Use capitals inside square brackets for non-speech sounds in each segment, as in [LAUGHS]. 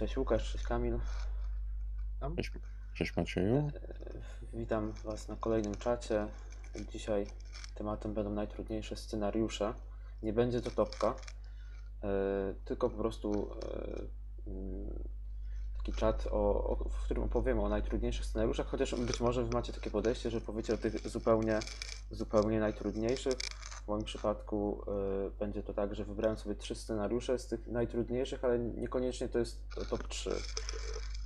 Cześć Łukasz, cześć Kamil. Cześć, cześć Macieju. Witam Was na kolejnym czacie. Dzisiaj tematem będą najtrudniejsze scenariusze. Nie będzie to topka, e, tylko po prostu e, mm, taki czat, o, o, w którym opowiemy o najtrudniejszych scenariuszach, chociaż być może Wy macie takie podejście, że powiecie o tych zupełnie, zupełnie najtrudniejszych. Moim przypadku e, będzie to tak, że wybrałem sobie trzy scenariusze z tych najtrudniejszych, ale niekoniecznie to jest top 3.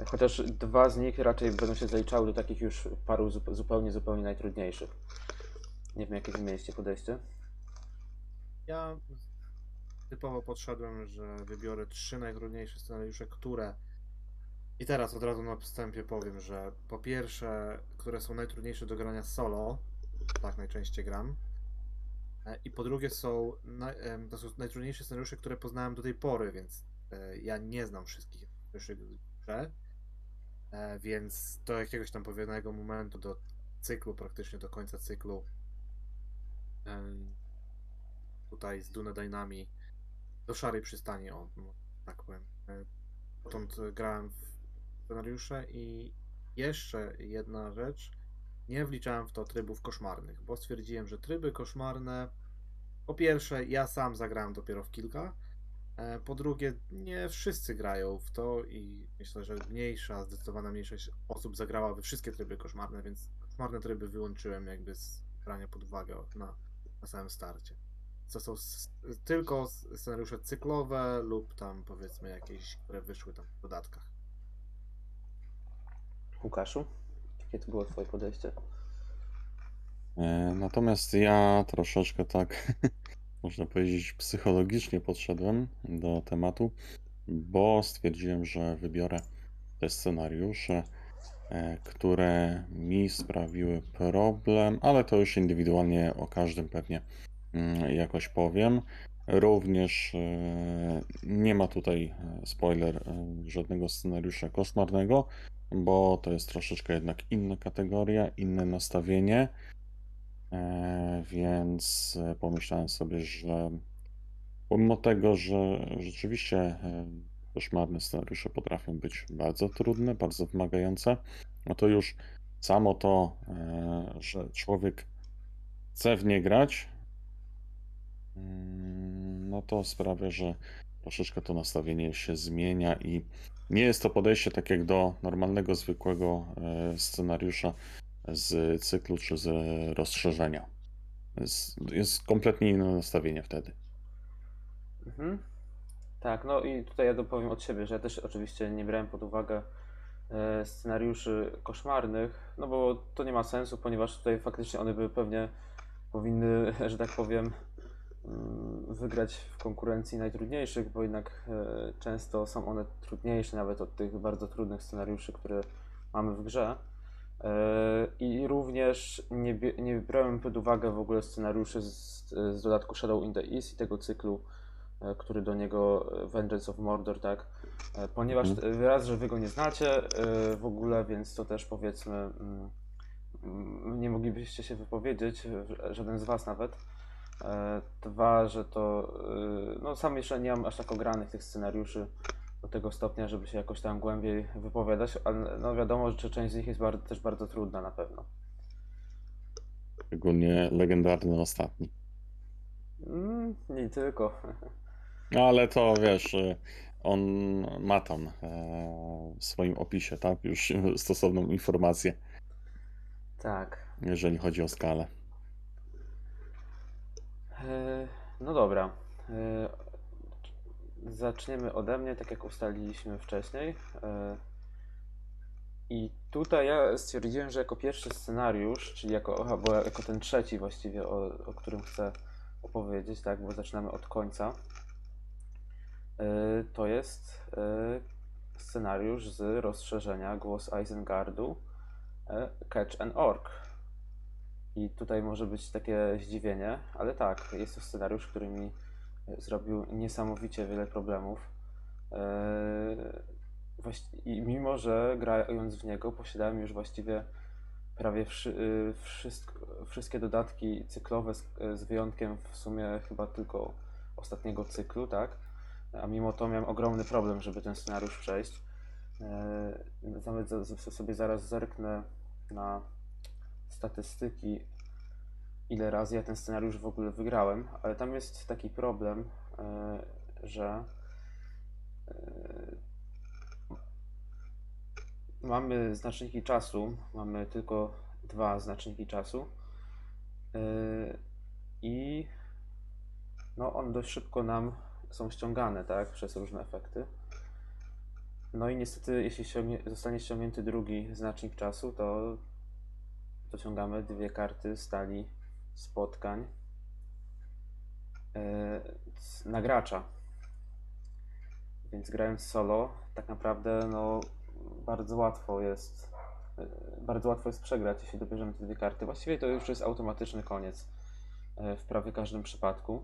Chociaż dwa z nich raczej będą się zaliczały do takich już paru zup- zupełnie, zupełnie najtrudniejszych. Nie wiem, jakie wy mieliście podejście. Ja typowo podszedłem, że wybiorę trzy najtrudniejsze scenariusze, które. I teraz od razu na wstępie powiem, że po pierwsze, które są najtrudniejsze do grania solo, tak najczęściej gram. E, I po drugie są, to są najtrudniejsze scenariusze, które poznałem do tej pory, więc e, ja nie znam wszystkich scenariuszy. E, Więc do jakiegoś tam pewnego momentu, do cyklu, praktycznie do końca cyklu, tutaj z Dunedainami do szarej przystani, o, no, tak powiem. Potąd e, grałem w scenariusze i jeszcze jedna rzecz, nie wliczałem w to trybów koszmarnych, bo stwierdziłem, że tryby koszmarne, po pierwsze, ja sam zagrałem dopiero w kilka, e, po drugie, nie wszyscy grają w to i myślę, że mniejsza, zdecydowana mniejszość osób zagrała we wszystkie tryby koszmarne, więc koszmarne tryby wyłączyłem jakby z brania pod uwagę na, na samym starcie to są tylko scenariusze cyklowe lub tam powiedzmy jakieś, które wyszły tam w dodatkach. Łukaszu, jakie to było twoje podejście? E, Natomiast ja troszeczkę tak, [LAUGHS] można powiedzieć, psychologicznie podszedłem do tematu, bo stwierdziłem, że wybiorę te scenariusze, e, które mi sprawiły problem, ale to już indywidualnie o każdym pewnie mm, jakoś powiem. Również e, nie ma tutaj spoiler żadnego scenariusza koszmarnego, bo to jest troszeczkę jednak inna kategoria, inne nastawienie. E, Więc e, pomyślałem sobie, że pomimo tego, że rzeczywiście e, koszmarne scenariusze potrafią być bardzo trudne, bardzo wymagające, no to już samo to, że człowiek chce w nie grać, mm, no to sprawia, że troszeczkę to nastawienie się zmienia i nie jest to podejście tak jak do normalnego, zwykłego e, scenariusza z cyklu czy z rozszerzenia. Jest, kompletnie inne nastawienie wtedy. Mhm. Tak, no i tutaj ja dopowiem od siebie, że ja też oczywiście nie brałem pod uwagę e, scenariuszy koszmarnych, no bo to nie ma sensu, ponieważ tutaj faktycznie one by pewnie powinny, [LAUGHS] że tak powiem, wygrać w konkurencji najtrudniejszych, bo jednak e, często są one trudniejsze nawet od tych bardzo trudnych scenariuszy, które mamy w grze. E, I również nie, nie brałem pod uwagę w ogóle scenariuszy z, z dodatku Shadow in the East i tego cyklu, e, który do niego Vengeance of Mordor, tak? Ponieważ Mhm. raz, że wy go nie znacie w ogóle, więc to też powiedzmy mm, mm, nie moglibyście się wypowiedzieć, żaden z was nawet. E, Dwa, że to e, no sam jeszcze nie mam aż tak ogranych tych scenariuszy do tego stopnia, żeby się jakoś tam głębiej wypowiadać, ale no wiadomo, że część z nich jest bardzo, też bardzo trudna na pewno. Szczególnie legendarny ostatni. Mm, nie tylko. No ale to wiesz, y, on ma tam e, w swoim opisie, tak? Już [LAUGHS] stosowną informację, Tak. jeżeli chodzi o skalę. E, No dobra. E, Zaczniemy ode mnie, tak jak ustaliliśmy wcześniej. E, I tutaj ja stwierdziłem, że jako pierwszy scenariusz, czyli jako, bo jako ten trzeci właściwie, o, o którym chcę opowiedzieć, tak, bo zaczynamy od końca, to jest scenariusz z rozszerzenia Głos Isengardu e, Catch an Orc. I tutaj może być takie zdziwienie, ale tak, jest to scenariusz, który mi zrobił niesamowicie wiele problemów. Eee, I mimo, że grając w niego posiadałem już właściwie prawie y, wszystko, wszystkie dodatki cyklowe, z, z wyjątkiem w sumie chyba tylko ostatniego cyklu, tak? a mimo to miałem ogromny problem, żeby ten scenariusz przejść. E, Nawet sobie zaraz zerknę na statystyki, ile razy ja ten scenariusz w ogóle wygrałem, ale tam jest taki problem, e, że e, mamy znaczniki czasu, mamy tylko dwa znaczniki czasu e, i no on dość szybko nam są ściągane, tak, przez różne efekty. No i niestety, jeśli zostanie ściągnięty drugi znacznik czasu, to dociągamy dwie karty stali spotkań z- na gracza. Więc grając solo, tak naprawdę no, bardzo łatwo jest e, bardzo łatwo jest przegrać, jeśli dobierzemy te dwie karty. Właściwie to już jest automatyczny koniec e, w prawie każdym przypadku.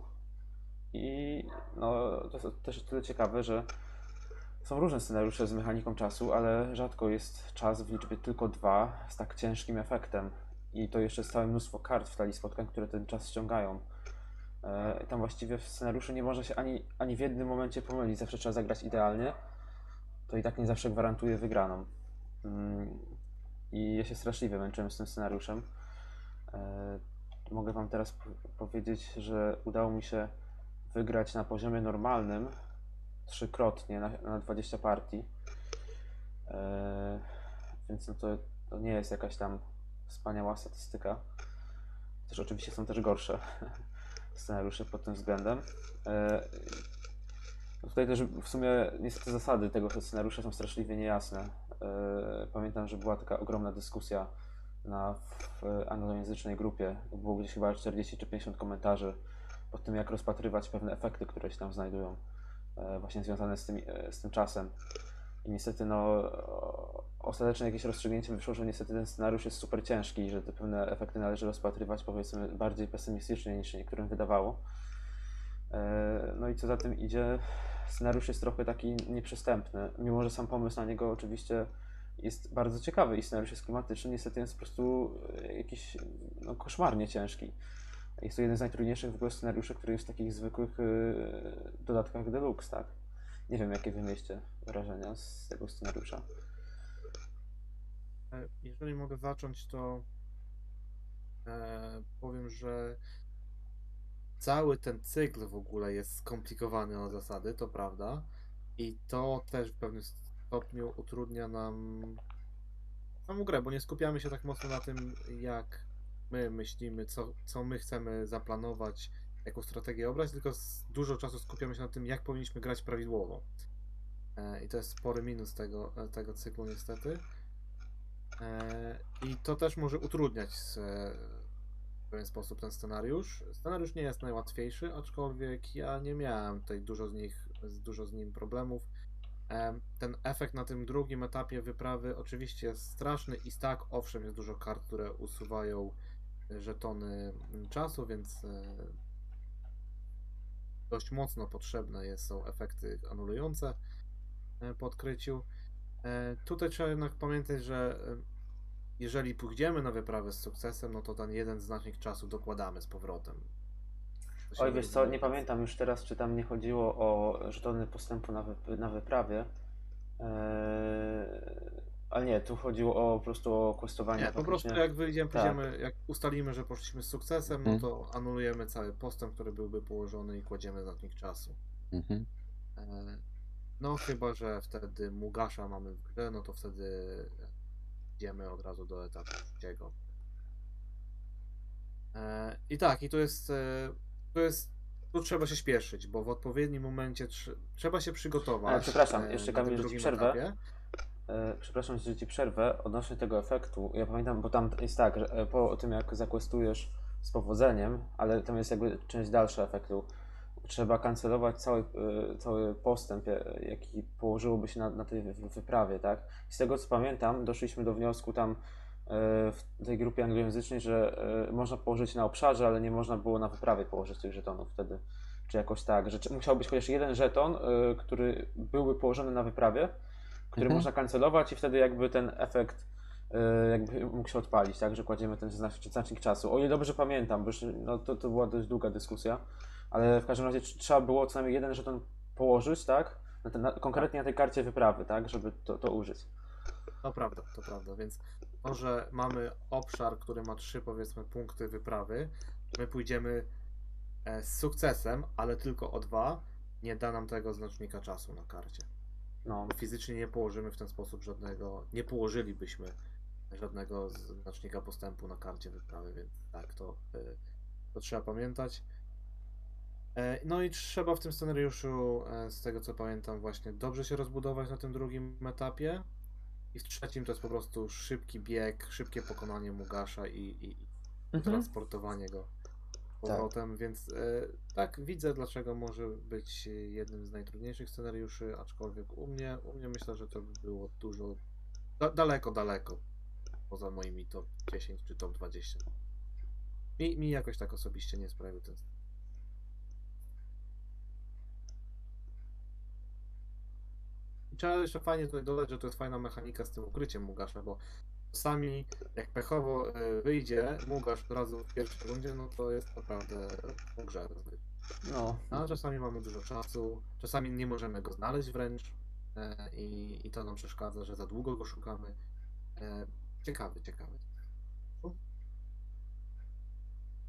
I no, to jest też o tyle ciekawe, że są różne scenariusze z mechaniką czasu, ale rzadko jest czas w liczbie tylko dwa z tak ciężkim efektem. I to jeszcze jest całe mnóstwo kart w talii spotkań, które ten czas ściągają. E, Tam właściwie w scenariuszu nie można się ani, ani w jednym momencie pomylić. Zawsze trzeba zagrać idealnie. To i tak nie zawsze gwarantuje wygraną. Mm, I ja się straszliwie męczyłem z tym scenariuszem. E, Mogę Wam teraz po- powiedzieć, że udało mi się wygrać na poziomie normalnym trzykrotnie na, na 20 partii. E, Więc no to, to nie jest jakaś tam wspaniała statystyka. Też oczywiście są też gorsze [LAUGHS] scenariusze pod tym względem. E, no Tutaj też w sumie niestety zasady tego scenariusza są straszliwie niejasne. E, Pamiętam, że była taka ogromna dyskusja na w anglojęzycznej grupie. Było gdzieś chyba 40 czy 50 komentarzy pod tym, jak rozpatrywać pewne efekty, które się tam znajdują, właśnie związane z tym, e, z tym czasem. I niestety, no, o- ostatecznie jakieś rozstrzygnięcie wyszło, że niestety ten scenariusz jest super ciężki i że te pewne efekty należy rozpatrywać, powiedzmy, bardziej pesymistycznie niż się niektórym wydawało. E, No i co za tym idzie, scenariusz jest trochę taki nieprzystępny, mimo że sam pomysł na niego oczywiście jest bardzo ciekawy i scenariusz jest klimatyczny, niestety jest po prostu e, jakiś no, koszmarnie ciężki. Jest to jeden z najtrudniejszych w ogóle scenariuszy, który jest w takich zwykłych y, dodatkach deluxe, tak? Nie wiem, jakie wy mieliście wrażenia z tego scenariusza. E, Jeżeli mogę zacząć, to e, powiem, że cały ten cykl w ogóle jest skomplikowany o zasady, to prawda. I to też w pewnym stopniu utrudnia nam samą grę, bo nie skupiamy się tak mocno na tym, jak my myślimy, co, co my chcemy zaplanować, jaką strategię obrać, tylko dużo czasu skupiamy się na tym, jak powinniśmy grać prawidłowo. E, I to jest spory minus tego, tego cyklu niestety. E, I to też może utrudniać w pewien sposób ten scenariusz. Scenariusz nie jest najłatwiejszy, aczkolwiek ja nie miałem tutaj dużo z nich, dużo z nim problemów. Em, Ten efekt na tym drugim etapie wyprawy oczywiście jest straszny i tak, owszem, jest dużo kart, które usuwają e, żetony mm, czasu, więc e, dość mocno potrzebne jest, są efekty anulujące e, po odkryciu. E, Tutaj trzeba jednak pamiętać, że jeżeli pójdziemy na wyprawę z sukcesem, no to ten jeden znacznik czasu dokładamy z powrotem. Oj, wiesz co, nie pamiętam już teraz, czy tam nie chodziło o żetony postępu na, wy, na wyprawie. Ale nie, tu chodziło o po prostu o questowanie. Nie, po prostu jak wyjdziemy, Tak. pójdziemy, jak ustalimy, że poszliśmy z sukcesem, no Mhm. to anulujemy cały postęp, który byłby położony i kładziemy znacznik czasu. Mhm. E, No chyba, że wtedy Mugasza mamy w grze, no to wtedy idziemy od razu do etapu trzeciego. E, I tak, i to jest, e, to jest, tu trzeba się śpieszyć, bo w odpowiednim momencie trze- trzeba się przygotować. Ale przepraszam, jeszcze Kamil, przerwę. etapie. E, Przepraszam, że ci przerwę. Odnośnie tego efektu, ja pamiętam, bo tam jest tak, że e, po tym jak zakwestujesz z powodzeniem, ale tam jest jakby część dalsza efektu. Trzeba kancelować cały, e, cały postęp, jaki położyłoby się na, na tej wy- wyprawie, tak? Z tego co pamiętam, doszliśmy do wniosku tam w tej grupie anglojęzycznej, że można położyć na obszarze, ale nie można było na wyprawie położyć tych żetonów wtedy. Czy jakoś tak, że musiał być chociaż jeden żeton, który byłby położony na wyprawie, który Mhm. można kancelować i wtedy jakby ten efekt e, jakby mógł się odpalić, tak, że kładziemy ten znacznik, czasu. O ile dobrze pamiętam, bo już, no, to, to była dość długa dyskusja, ale w każdym razie tr- trzeba było co najmniej jeden żeton położyć, tak? Na ten, na, konkretnie na tej karcie wyprawy, tak? Żeby to, to użyć. To prawda, to prawda, więc może mamy obszar, który ma trzy powiedzmy punkty wyprawy. My pójdziemy e, z sukcesem, ale tylko o dwa. Nie da nam tego znacznika czasu na karcie. No, fizycznie nie położymy w ten sposób żadnego, nie położylibyśmy żadnego znacznika postępu na karcie wyprawy, więc tak, to, y, to trzeba pamiętać. E, No i trzeba w tym scenariuszu, e, z tego co pamiętam, właśnie dobrze się rozbudować na tym drugim etapie. I w trzecim to jest po prostu szybki bieg, szybkie pokonanie Mugasza i, i, i Mhm. transportowanie go powrotem, więc e, tak widzę, dlaczego może być jednym z najtrudniejszych scenariuszy, aczkolwiek u mnie, u mnie myślę, że to by było dużo da, daleko, daleko poza moimi top 10 czy top 20. Mi, mi jakoś tak osobiście nie sprawił ten. I Trzeba jeszcze fajnie tutaj dodać, że to jest fajna mechanika z tym ukryciem Mugasza, bo czasami jak pechowo e, wyjdzie Mugasz od razu w pierwszej rundzie, no to jest naprawdę w grze. no, A czasami mamy dużo czasu, czasami nie możemy go znaleźć wręcz e, i, i to nam przeszkadza, że za długo go szukamy. Ciekawy, ciekawy.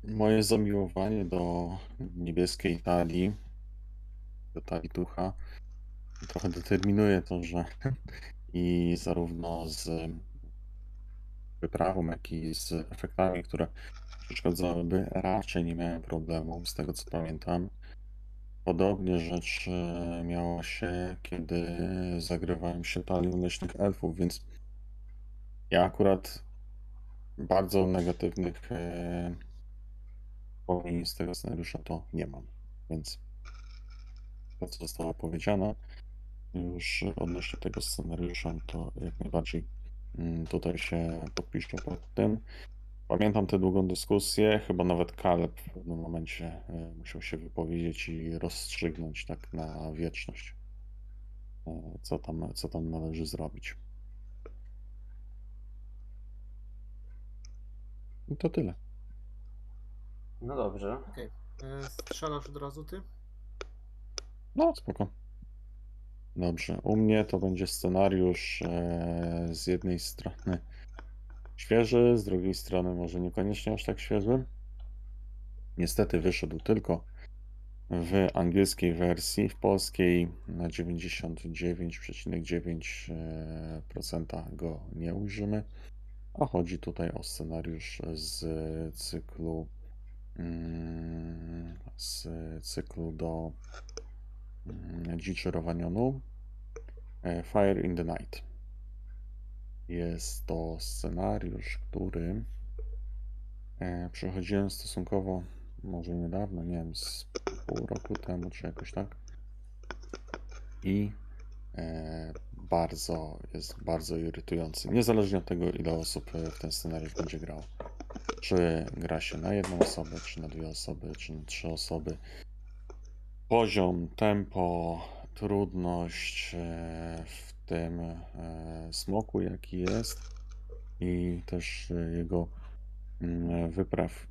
Moje zamiłowanie do niebieskiej talii, do talii ducha, trochę determinuje to, że [LAUGHS] i zarówno z wyprawą, jak i z efektami, które przeszkadzałyby, raczej nie miałem problemu, z tego co pamiętam. Podobnie rzecz e, miała się, kiedy zagrywałem się talią leśnych elfów, więc ja akurat bardzo negatywnych e, wspomnień z tego scenariusza to nie mam, więc to, co zostało powiedziane już odnośnie tego scenariusza, to jak najbardziej tutaj się podpiszę pod tym. Pamiętam tę długą dyskusję, chyba nawet Kaleb w pewnym momencie e, musiał się wypowiedzieć i rozstrzygnąć tak na wieczność, e, co tam, co tam należy zrobić. I to tyle. no dobrze. E, strzelasz od razu ty? No, spoko. Dobrze, u mnie to będzie scenariusz e, z jednej strony świeży, z drugiej strony może niekoniecznie aż tak świeży. Niestety wyszedł tylko w angielskiej wersji, w polskiej na 99,9% go nie ujrzymy. A chodzi tutaj o scenariusz z cyklu mm, z cyklu do Dziczy Rowanionu e, Fire in the Night. Jest to scenariusz, który e, przechodziłem stosunkowo może niedawno, nie wiem, z pół roku temu, czy jakoś tak. I e, bardzo, jest bardzo irytujący. Niezależnie od tego, ile osób w ten scenariusz będzie grało. Czy gra się na jedną osobę, czy na dwie osoby, czy na trzy osoby. Poziom, tempo, trudność e, w tym e, smoku, jaki jest, i też e, jego mm, wypraw,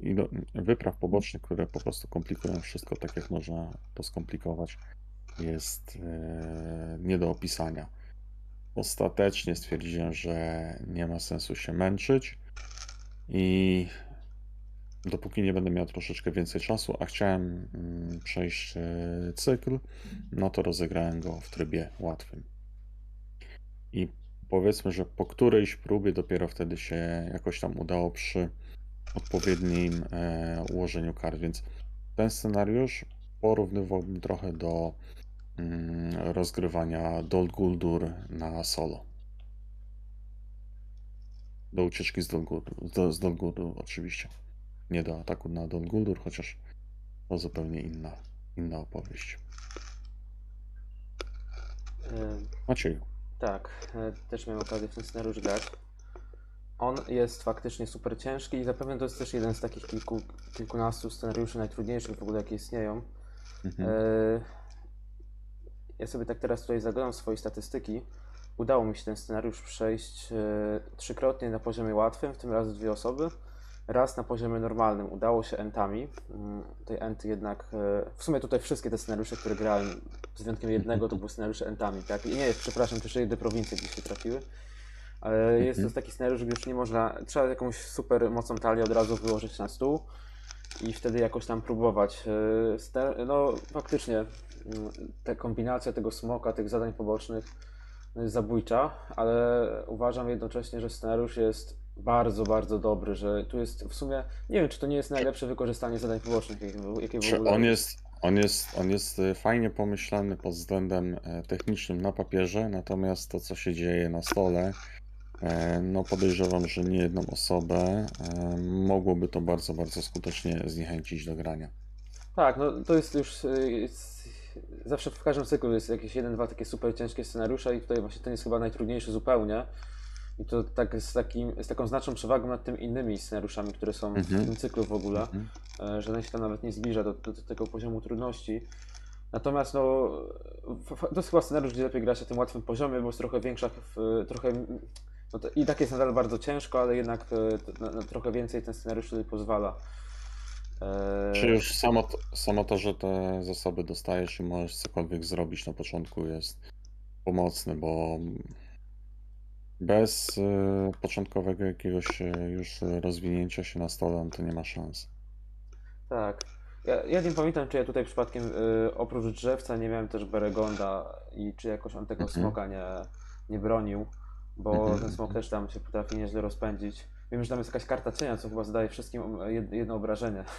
wypraw pobocznych, które po prostu komplikują wszystko tak, jak można to skomplikować, jest nie do opisania. Ostatecznie stwierdziłem, że nie ma sensu się męczyć i dopóki nie będę miał troszeczkę więcej czasu, a chciałem mm, przejść e, cykl, no to rozegrałem go w trybie łatwym. I powiedzmy, że po którejś próbie dopiero wtedy się jakoś tam udało przy odpowiednim e, ułożeniu kart, więc ten scenariusz porównywałbym trochę do mm, rozgrywania Dol Guldur na solo. Do ucieczki z Dol z Dol Guldur oczywiście. Nie do ataku na Dol Guldur, chociaż to zupełnie inna, inna opowieść. E, Macieju, Tak, e, też miałem okazję w ten scenariusz grać. On jest faktycznie super ciężki i zapewne to jest też jeden z takich kilku, kilkunastu scenariuszy najtrudniejszych w ogóle, jakie istnieją. mhm. E, Ja sobie tak teraz tutaj zaglądam w swoje statystyki. Udało mi się ten scenariusz przejść trzykrotnie na poziomie łatwym, w tym razy dwie osoby. Raz na poziomie normalnym udało się entami. Mm, Tej enty jednak, e, w sumie tutaj wszystkie te scenariusze, które grałem, Z wyjątkiem jednego to były scenariusze entami, tak? I nie, przepraszam, to jeszcze jedne prowincje gdzieś się trafiły. Ale jest to Mhm. taki scenariusz, gdzie już nie można, trzeba jakąś super mocną talię od razu wyłożyć na stół i wtedy jakoś tam próbować. Ster- No faktycznie mm, ta kombinacja tego smoka, tych zadań pobocznych no, jest zabójcza, ale uważam jednocześnie, że scenariusz jest bardzo, bardzo dobry, że tu jest w sumie, nie wiem czy to nie jest najlepsze wykorzystanie zadań pobocznych, jakie, w Czy ogóle on jest, on jest, on jest y, fajnie pomyślany pod względem e, technicznym na papierze, natomiast to, co się dzieje na stole, e, no podejrzewam, że nie jedną osobę e, mogłoby to bardzo, bardzo skutecznie zniechęcić do grania. Tak, no to jest już. Jest, zawsze w każdym cyklu jest jakieś jeden, dwa takie super ciężkie scenariusze, i tutaj właśnie ten jest chyba najtrudniejszy zupełnie. I to tak z, takim, z taką znaczną przewagą nad tymi innymi scenariuszami, które są Mhm. w tym cyklu w ogóle, Mhm. e, że ten się tam nawet nie zbliża do, do, do tego poziomu trudności. Natomiast no, to jest chyba scenariusz, gdzie lepiej gra się na tym łatwym poziomie, bo jest trochę większa, w, trochę, no to, i tak jest nadal bardzo ciężko, ale jednak e, to- na, na trochę więcej ten scenariusz tutaj pozwala. E, Czy już samo to, samo to, że te zasoby dostajesz i możesz cokolwiek zrobić na początku jest pomocne, bo bez y, początkowego jakiegoś y, już rozwinięcia się na stole, no to nie ma szans. Tak. Ja, ja nie pamiętam, czy ja tutaj przypadkiem y, oprócz drzewca nie miałem też Beregonda i czy jakoś on tego Mhm. smoka nie, nie bronił, bo Mhm, ten smok mhm. też tam się potrafi nieźle rozpędzić. Wiem, że tam jest jakaś karta cienia, co chyba zadaje wszystkim jed- jedno obrażenie. [LAUGHS]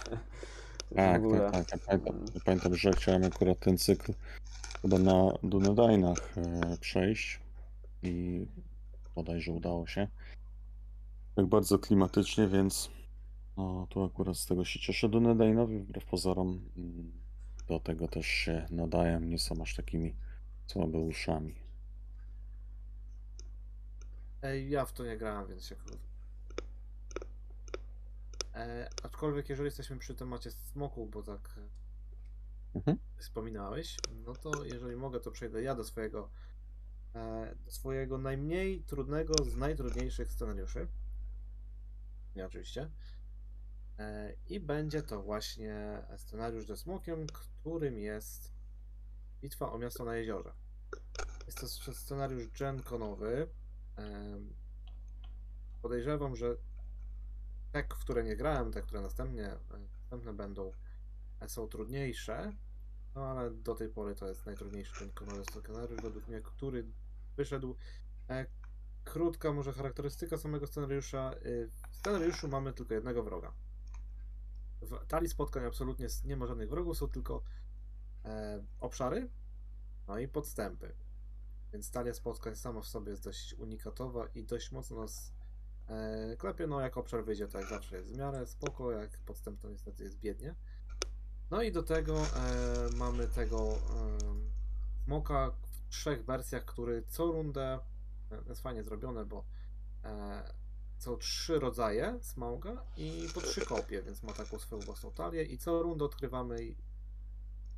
Tak, ogóle. tak, tak. Ja pamiętam, pamiętam, że chciałem akurat ten cykl chyba na Dunedainach przejść i bodajże udało się. Tak bardzo klimatycznie, więc no, tu akurat z tego się cieszę. Dunedainowi wbrew pozorom mm, do tego też się nadają, nie są aż takimi słabeuszami. Ej, ja w to nie grałem, więc się krótko. E, aczkolwiek jeżeli jesteśmy przy temacie smoków, bo tak Mhm. wspominałeś, no to jeżeli mogę, to przejdę ja do swojego do swojego najmniej trudnego z najtrudniejszych scenariuszy. Nie oczywiście. E, I będzie to właśnie scenariusz ze smokiem, którym jest Bitwa o miasto na jeziorze. Jest to scenariusz genkonowy. Em, Podejrzewam, że te, w które nie grałem, te, które następnie, e, następne będą, e, są trudniejsze. No ale do tej pory to jest najtrudniejszy genkonowy scenariusz, według mnie, który wyszedł. E, Krótka może charakterystyka samego scenariusza. Y, W scenariuszu mamy tylko jednego wroga. W talii spotkań absolutnie nie ma żadnych wrogów, są tylko e, obszary, no i podstępy. Więc talia spotkań sama w sobie jest dość unikatowa i dość mocno nas e, klepie. No jak obszar wyjdzie, to jak zawsze jest w miarę spoko, jak podstęp to niestety jest biednie. No i do tego e, mamy tego e, smoka trzech wersjach, który co rundę e, jest fajnie zrobione, bo e, są trzy rodzaje smauga i po trzy kopie, więc ma taką swoją własną talię i co rundę odkrywamy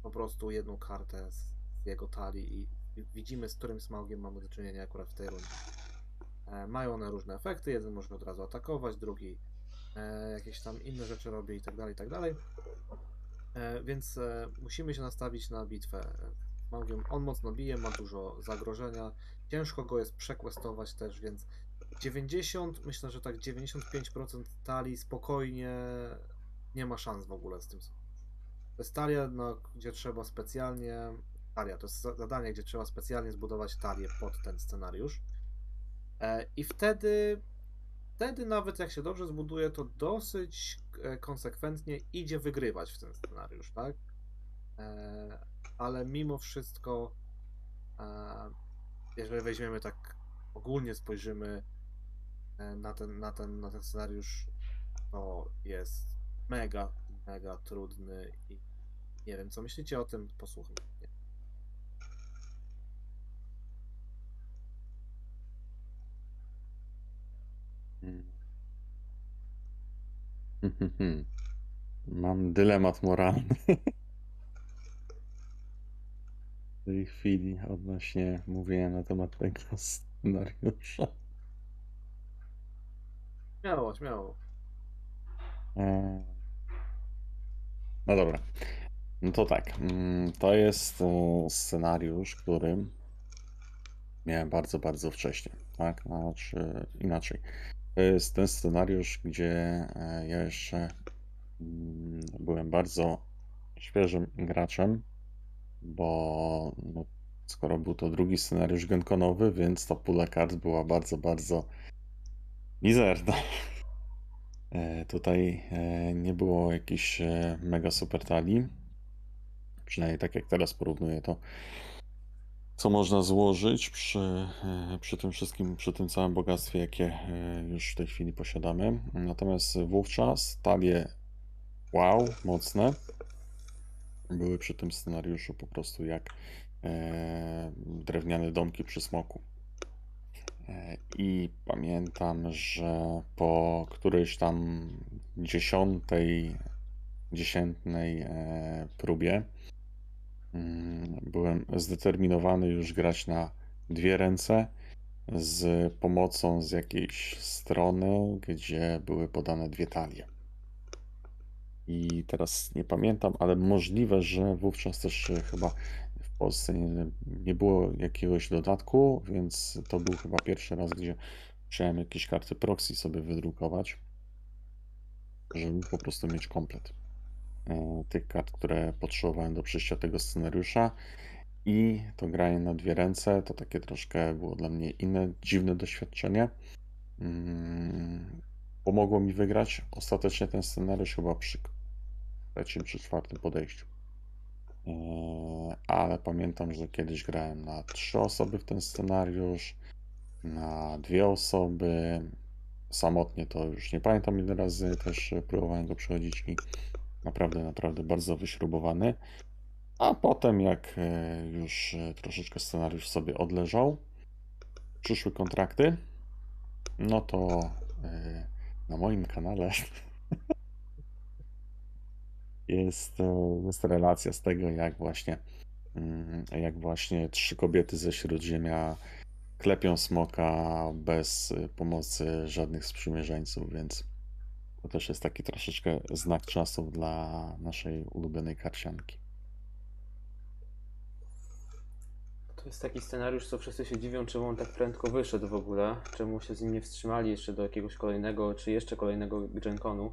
po prostu jedną kartę z z jego talii i widzimy, z którym smaugiem mamy do czynienia akurat w tej rundzie. E, mają one różne efekty, jeden może od razu atakować, drugi e, jakieś tam inne rzeczy robi i tak dalej, i tak dalej. E, więc e, musimy się nastawić na bitwę. E, Smaugiem on mocno bije, ma dużo zagrożenia, ciężko go jest przekwestować też, więc 90, myślę, że tak 95% talii spokojnie nie ma szans w ogóle z tym. To jest talia, no, gdzie trzeba specjalnie. Talia to jest za- zadanie, gdzie trzeba specjalnie zbudować talię pod ten scenariusz. E, I wtedy, wtedy nawet jak się dobrze zbuduje, to dosyć e, konsekwentnie idzie wygrywać w ten scenariusz, tak? Ale mimo wszystko, e, jeżeli weźmiemy tak ogólnie spojrzymy e, na ten, na ten, na ten scenariusz, to jest mega, mega trudny i nie wiem, co myślicie o tym, posłucham. Nie. Mm. [LAUGHS] Mam dylemat moralny. [LAUGHS] W tej chwili odnośnie mówienia na temat tego scenariusza. Śmiało, śmiało. E, No dobra. No to tak, mm, to jest e, scenariusz, który miałem bardzo, bardzo wcześnie, tak? Znaczy inaczej. To jest ten scenariusz, gdzie e, ja jeszcze mm, byłem bardzo świeżym graczem, bo no, skoro był to drugi scenariusz genkonowy, więc ta pula kart była bardzo, bardzo mizerna. E, Tutaj e, nie było jakichś e, mega super talii. Przynajmniej tak jak teraz porównuję to, co można złożyć przy, przy tym wszystkim, przy tym całym bogactwie, jakie już w tej chwili posiadamy. Natomiast wówczas talie wow, mocne. Były przy tym scenariuszu po prostu jak e, drewniane domki przy smoku. E, I pamiętam, że po którejś tam dziesiątej, dziesiętnej e, próbie mm, byłem zdeterminowany już grać na dwie ręce z pomocą z jakiejś strony, gdzie były podane dwie talie. I teraz nie pamiętam, ale możliwe, że wówczas też chyba w Polsce nie, nie było jakiegoś dodatku, więc to był chyba pierwszy raz, gdzie musiałem jakieś karty proxy sobie wydrukować, żeby po prostu mieć komplet e, tych kart, które potrzebowałem do przejścia tego scenariusza. I to granie na dwie ręce to takie troszkę było dla mnie inne, dziwne doświadczenie. Mm, Pomogło mi wygrać ostatecznie ten scenariusz chyba przy trzecim czy czwartym podejściu. Eee, Ale pamiętam, że kiedyś grałem na trzy osoby w ten scenariusz, na dwie osoby. Samotnie to już nie pamiętam ile razy też próbowałem go przechodzić i naprawdę, naprawdę bardzo wyśrubowany. A potem, jak e, już e, troszeczkę scenariusz sobie odleżał, przyszły kontrakty, no to e, na moim kanale [LAUGHS] jest, e, jest relacja z tego, jak właśnie, mm, jak właśnie trzy kobiety ze Śródziemia klepią smoka bez pomocy żadnych sprzymierzeńców, więc to też jest taki troszeczkę znak czasów dla naszej ulubionej karcianki. To jest taki scenariusz, co wszyscy się dziwią, czemu on tak prędko wyszedł w ogóle, czemu się z nim nie wstrzymali jeszcze do jakiegoś kolejnego, czy jeszcze kolejnego Genconu,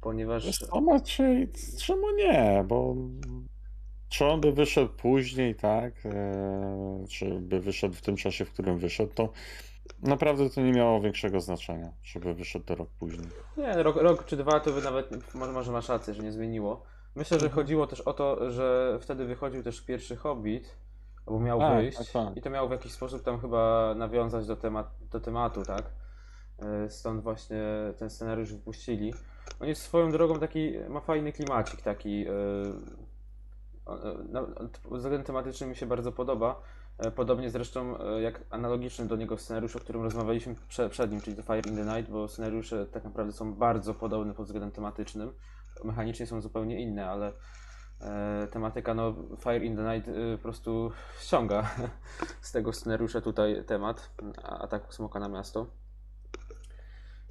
ponieważ... Co, Maciej, czemu nie? Bo czy on by wyszedł później, tak? E, czy by wyszedł w tym czasie, w którym wyszedł, to naprawdę to nie miało większego znaczenia, żeby wyszedł to rok później. Nie, rok, rok czy dwa to by nawet, może, może masz rację, że nie zmieniło. Myślę, że Mhm. chodziło też o to, że wtedy wychodził też pierwszy Hobbit, albo miał Tak, wyjść tak, tak. i to miało w jakiś sposób tam chyba nawiązać do, temat, do tematu, tak? E, Stąd właśnie ten scenariusz wypuścili. On jest swoją drogą taki, ma fajny klimacik taki, e, o- e, pod względem tematycznym mi się bardzo podoba. E, Podobnie zresztą e, jak analogiczny do niego scenariusz, o którym rozmawialiśmy prze, przed nim, czyli The Fire in the Night, bo scenariusze tak naprawdę są bardzo podobne pod względem tematycznym. Mechanicznie są zupełnie inne, ale e, tematyka, no Fire in the Night e, po prostu ściąga [LAUGHS] z tego scenariusza tutaj temat ataku smoka na miasto.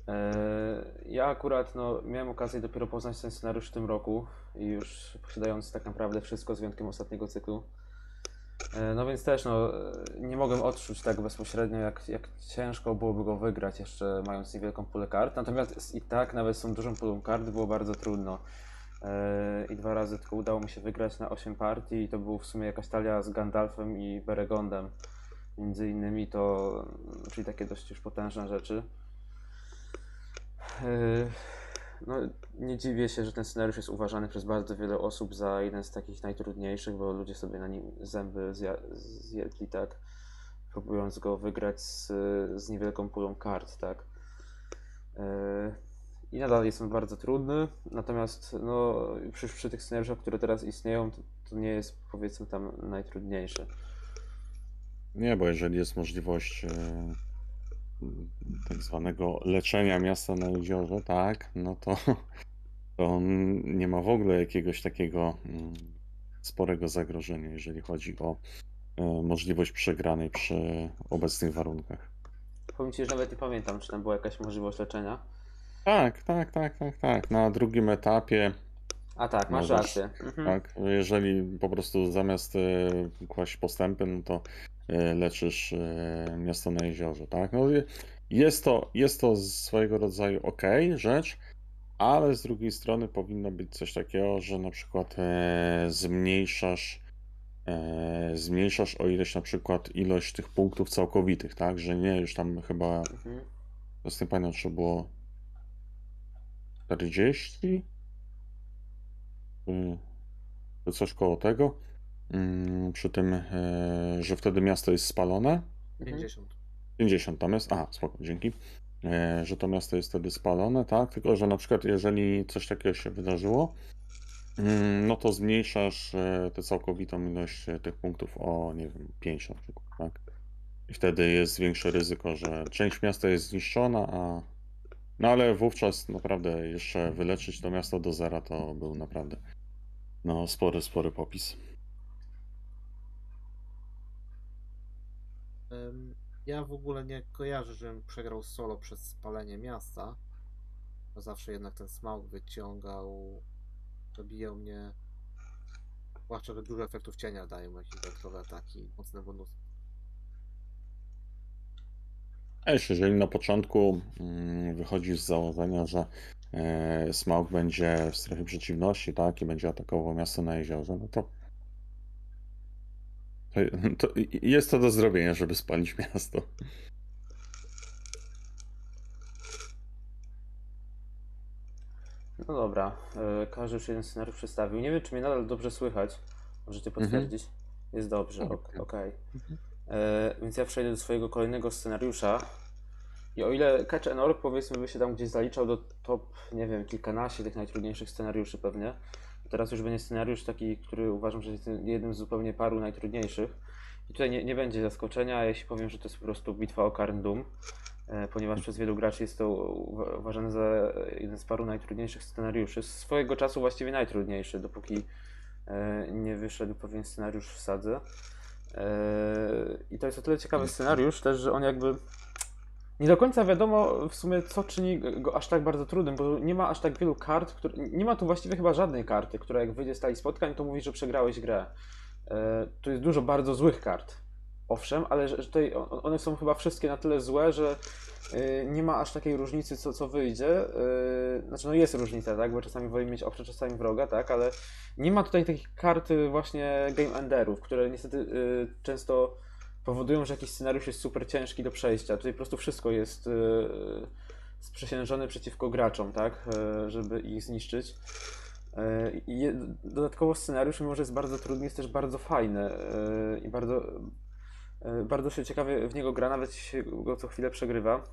E, Ja akurat no, miałem okazję dopiero poznać ten scenariusz w tym roku i już posiadając tak naprawdę wszystko z wyjątkiem ostatniego cyklu. E, No więc też no, nie mogłem odczuć tak bezpośrednio, jak, jak ciężko byłoby go wygrać, jeszcze mając niewielką pulę kart. Natomiast i tak, nawet z tą dużą pulą kart, było bardzo trudno. E, I dwa razy tylko udało mi się wygrać na 8 partii i to był w sumie jakaś talia z Gandalfem i Beregondem. Między innymi to, czyli takie dość już potężne rzeczy. Yy, No, nie dziwię się, że ten scenariusz jest uważany przez bardzo wiele osób za jeden z takich najtrudniejszych, bo ludzie sobie na nim zęby zjedli, tak, próbując go wygrać z, z niewielką pulą kart, tak. Yy, I nadal jest on bardzo trudny, natomiast no, przy, przy tych scenariuszach, które teraz istnieją, to, to nie jest powiedzmy tam najtrudniejszy. Nie, bo jeżeli jest możliwość e, tak zwanego leczenia miasta na jeziorze, tak, no to, to on nie ma w ogóle jakiegoś takiego mm, sporego zagrożenia, jeżeli chodzi o e, możliwość przegranej przy obecnych warunkach. Powiem Ci, że nawet nie pamiętam, czy tam była jakaś możliwość leczenia. Tak, tak, tak, tak, tak. Na drugim etapie A tak, masz Możesz, rację. Mhm. Tak, jeżeli po prostu zamiast e, kłaść postępy, no to leczysz e, miasto na jeziorze, tak? No, je- jest to, jest to swojego rodzaju ok rzecz, ale z drugiej strony powinno być coś takiego, że na przykład e, zmniejszasz, e, zmniejszasz o ileś na przykład ilość tych punktów całkowitych, tak? Że nie już tam chyba, Mhm. z nie pamiętam, czy było 40? Y, to coś koło tego. Mm, Przy tym, e, że wtedy miasto jest spalone. Mhm. 50. 50 tam jest. A, spoko, dzięki. E, Że to miasto jest wtedy spalone, tak? Tylko, że na przykład jeżeli coś takiego się wydarzyło, mm, no to zmniejszasz e, tę całkowitą ilość tych punktów o, nie wiem, 5 na przykład, tak? I wtedy jest większe ryzyko, że część miasta jest zniszczona, a... No ale wówczas naprawdę jeszcze wyleczyć to miasto do zera to był naprawdę no spory, spory popis. Ja w ogóle nie kojarzę, żebym przegrał solo przez spalenie miasta. Bo zawsze jednak ten smaug wyciągał, zabijał mnie. Zwłaszcza, że dużo efektów cienia dają jakieś dodatkowe ataki, mocne bonusy. A jeszcze jeżeli na początku mm, wychodzisz z założenia, że e, Smaug będzie w strefie przeciwności, tak, i będzie atakował miasto na jeziorze, no to, to, jest to do zrobienia, żeby spalić miasto. No dobra, e, każdy już jeden scenariusz przedstawił. Nie wiem, czy mnie nadal dobrze słychać. Możecie potwierdzić? Jest dobrze, ok- Okej. okej. Mhm. E, Więc ja przejdę do swojego kolejnego scenariusza. I o ile Catch and Orb powiedzmy by się tam gdzieś zaliczał do top, nie wiem, kilkanaście tych najtrudniejszych scenariuszy pewnie, teraz już będzie scenariusz taki, który uważam, że jest jednym z zupełnie paru najtrudniejszych. I tutaj nie, nie będzie zaskoczenia, jeśli powiem, że to jest po prostu bitwa o Karn Doom, e, ponieważ przez wielu graczy jest to uwa- uważany za jeden z paru najtrudniejszych scenariuszy. Z swojego czasu właściwie najtrudniejszy, dopóki e, nie wyszedł pewien scenariusz w sadze. E, I to jest o tyle ciekawy scenariusz też, że on jakby nie do końca wiadomo w sumie, co czyni go aż tak bardzo trudnym, bo nie ma aż tak wielu kart, które... nie ma tu właściwie chyba żadnej karty, która jak wyjdzie z talii spotkań, to mówi, że przegrałeś grę. E, tu jest dużo bardzo złych kart. Owszem, ale że, tutaj one są chyba wszystkie na tyle złe, że e, nie ma aż takiej różnicy, co, co wyjdzie. E, Znaczy, no jest różnica, tak? Bo czasami wolimy mieć owcze, czasami wroga, tak? Ale nie ma tutaj takich kart y, właśnie game enderów, które niestety y, często powodują, że jakiś scenariusz jest super ciężki do przejścia. Tutaj po prostu wszystko jest y, sprzysiężone przeciwko graczom, tak? Y, żeby ich zniszczyć. Je- dodatkowo scenariusz, mimo że jest bardzo trudny, jest też bardzo fajny i bardzo, bardzo się ciekawie w niego gra, nawet się go co chwilę przegrywa.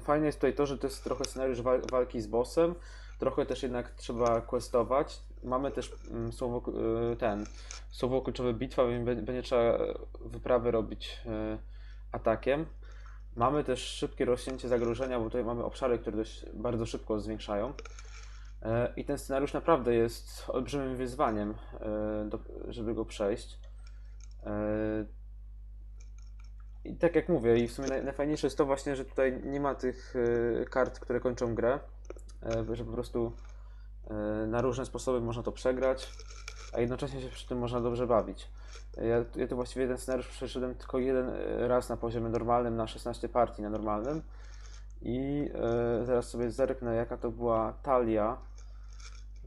Fajne jest tutaj to, że to jest trochę scenariusz wal- walki z bossem, trochę też jednak trzeba questować. Mamy też mm, słowo, y, ten, słowo kluczowe bitwa, więc bę- będzie trzeba wyprawy robić y, atakiem. Mamy też szybkie rośnięcie zagrożenia, bo tutaj mamy obszary, które dość bardzo szybko zwiększają. E, I ten scenariusz naprawdę jest olbrzymim wyzwaniem, e, żeby go przejść. E, I tak jak mówię, i w sumie naj, najfajniejsze jest to właśnie, że tutaj nie ma tych e, kart, które kończą grę, że po prostu e, na różne sposoby można to przegrać, a jednocześnie się przy tym można dobrze bawić. Ja, ja tu właściwie ten scenariusz przeszedłem tylko jeden e, raz na poziomie normalnym, na 16 partii na normalnym. I e, zaraz sobie zerknę, jaka to była talia.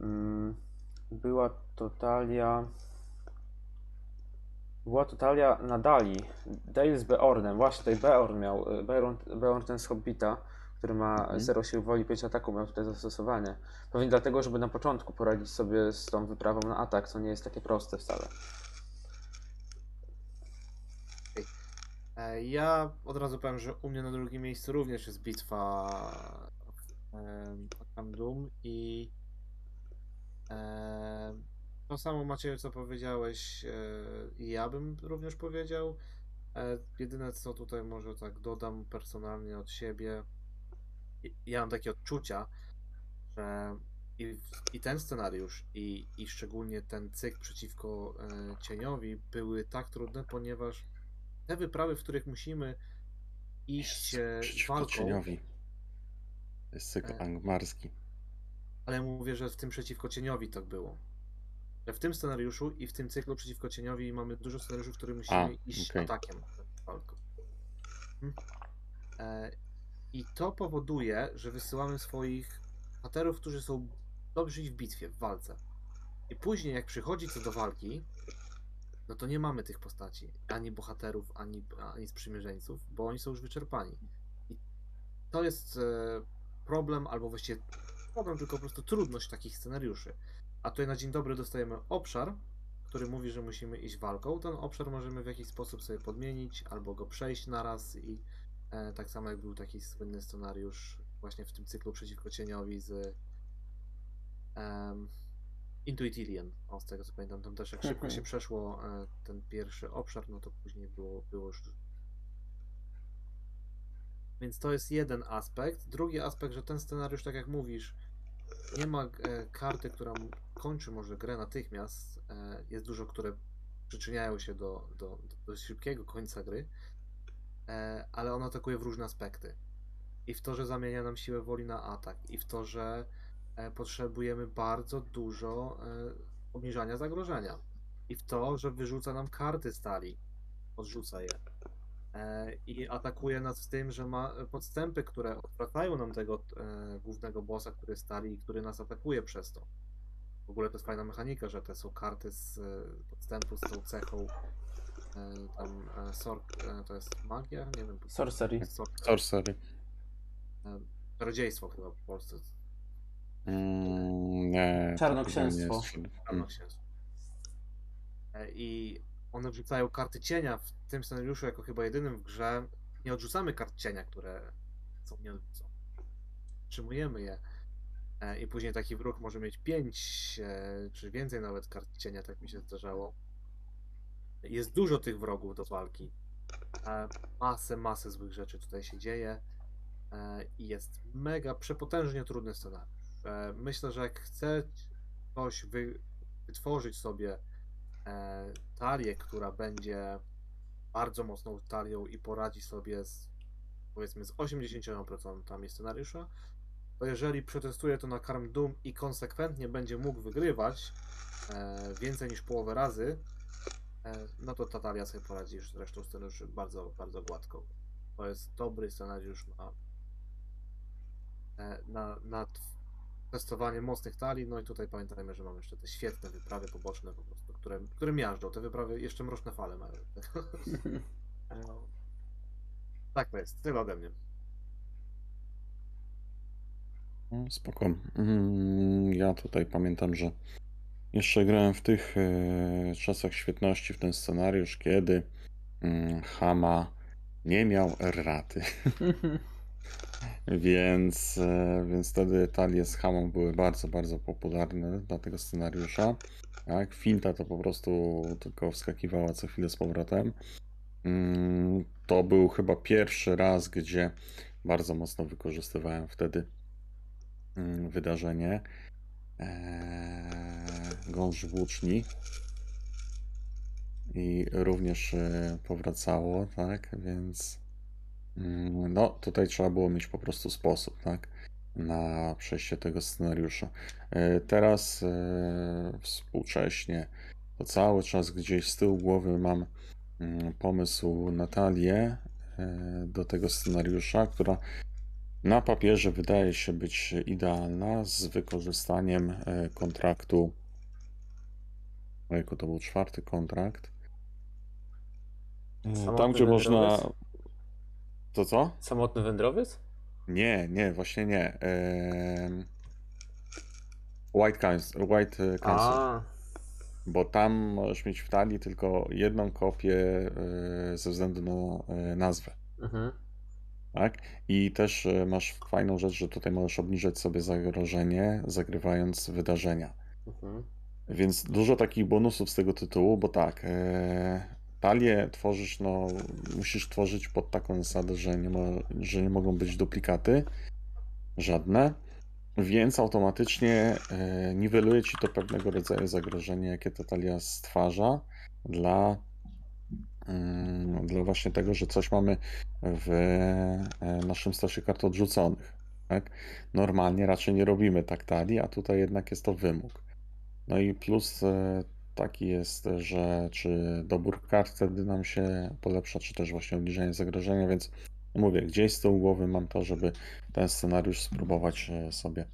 Mm, była to talia. Była to talia na Dali. Dale z Beornem. Właśnie tutaj Beorn miał. e, Beorn, Beorn ten z Hobbita, który ma Mhm. 0 sił woli, 5 ataku, miał tutaj zastosowanie. Pewnie dlatego, żeby na początku poradzić sobie z tą wyprawą na atak, co nie jest takie proste wcale. E, Ja od razu powiem, że u mnie na drugim miejscu również jest bitwa em, o Kandum i em, to samo Macieju, co powiedziałeś, e, i ja bym również powiedział. E, Jedyne co tutaj może tak dodam personalnie od siebie, ja mam takie odczucia, że i, i ten scenariusz, i, i szczególnie ten cykl przeciwko e, cieniowi były tak trudne, ponieważ te wyprawy, w których musimy iść e, Przeciwko walką, cieniowi. To jest cykl E. angmarski. ale mówię, że w tym przeciwko cieniowi tak było. Że w tym scenariuszu i w tym cyklu przeciwko cieniowi mamy dużo scenariuszy, w których musimy A, iść okej. atakiem. walką. Mhm. E, I to powoduje, że wysyłamy swoich bohaterów, którzy są dobrzy w bitwie, w walce. I później, jak przychodzi co do walki, no to nie mamy tych postaci, ani bohaterów, ani, ani sprzymierzeńców, bo oni są już wyczerpani. I to jest e, problem, albo właściwie problem, tylko po prostu trudność takich scenariuszy. A tutaj na dzień dobry dostajemy obszar, który mówi, że musimy iść walką. Ten obszar możemy w jakiś sposób sobie podmienić, albo go przejść na raz i tak samo jak był taki słynny scenariusz właśnie w tym cyklu przeciwko cieniowi z em, Intuitilian. O, z tego co pamiętam, tam też jak szybko się przeszło e, ten pierwszy obszar, no to później było, było już więc to jest jeden aspekt. Drugi aspekt, że ten scenariusz, tak jak mówisz, nie ma e, karty, która kończy może grę natychmiast. E, jest dużo, które przyczyniają się do, do, do szybkiego końca gry, e, ale on atakuje w różne aspekty. I w to, że zamienia nam siłę woli na atak, i w to, że e, potrzebujemy bardzo dużo e, obniżania zagrożenia, i w to, że wyrzuca nam karty stali, odrzuca je. E, I atakuje nas w tym, że ma podstępy, które odwracają nam tego e, głównego bossa, który stali i który nas atakuje przez to. W ogóle to jest fajna mechanika, że te są karty z e, podstępu z tą cechą e, tam e, sork, e, to jest magia? Nie wiem. Sorcery. Sork, Sorcery. e, czarodziejstwo chyba w Polsce. Mm, nie. to Czarnoksięstwo. chyba nie jest- Czarno księstwo. E, I one wrzucają karty cienia w tym scenariuszu jako chyba jedynym w grze. Nie odrzucamy kart cienia, które są nieodrzucone. Przyjmujemy je. E, I później taki wróg może mieć 5 czy więcej nawet kart cienia, tak mi się zdarzało. Jest dużo tych wrogów do walki. E, Masę, masę złych rzeczy tutaj się dzieje. E, I jest mega, przepotężnie trudny scenariusz. E, Myślę, że jak chce ktoś wy, wytworzyć sobie talię, która będzie bardzo mocną talią i poradzi sobie z powiedzmy z 80% scenariusza, to jeżeli przetestuje to na Karm Doom i konsekwentnie będzie mógł wygrywać więcej niż połowę razy, no to ta talia sobie poradzi już z resztą scenariuszy bardzo, bardzo gładko. To jest dobry scenariusz na, e, na, na testowanie mocnych talii, no i tutaj pamiętajmy, że mamy jeszcze te świetne wyprawy poboczne po prostu, które, które miażdżą. Te wyprawy jeszcze mroczne fale mają. [LAUGHS] E, tak to jest, tyle ode mnie. No, Spoko. Mm, Ja tutaj pamiętam, że jeszcze grałem w tych e, czasach świetności w ten scenariusz, kiedy mm, Hama nie miał erraty, [LAUGHS] więc, e, więc wtedy talie z Hamą były bardzo, bardzo popularne dla tego scenariusza. Tak? Finta to po prostu tylko wskakiwała co chwilę z powrotem. Mm, To był chyba pierwszy raz, gdzie bardzo mocno wykorzystywałem wtedy mm, wydarzenie. Eee, Gąż włóczni. I również e, powracało, tak? Więc mm, no, tutaj trzeba było mieć po prostu sposób, tak? Na przejście tego scenariusza. E, Teraz e, współcześnie to cały czas gdzieś z tyłu głowy mam mm, pomysł Natalię do tego scenariusza, która na papierze wydaje się być idealna z wykorzystaniem e, kontraktu. Ojku, to był czwarty kontrakt. E, Samotny Tam, gdzie można. wędrowiec? To co? Samotny wędrowiec? Nie, nie, właśnie nie. White Council, White e, Council. A, Bo tam możesz mieć w talii tylko jedną kopię e, ze względu na e, nazwę. mhm. Tak? I też e, masz fajną rzecz, że tutaj możesz obniżać sobie zagrożenie, zagrywając wydarzenia. Mhm. Więc dużo takich bonusów z tego tytułu, bo tak, e, talię tworzysz, no, musisz tworzyć pod taką zasadę, że nie, mo, że nie mogą być duplikaty, żadne, więc automatycznie e, niweluje ci to pewnego rodzaju zagrożenie, jakie ta talia stwarza dla, dla właśnie tego, że coś mamy w e, naszym stosie kart odrzuconych. Tak? Normalnie raczej nie robimy tak talii, a tutaj jednak jest to wymóg. No i plus e, taki jest, że czy dobór kart wtedy nam się polepsza, czy też właśnie obniżenie zagrożenia, więc mówię, gdzieś z tyłu głowy mam to, żeby ten scenariusz spróbować e, sobie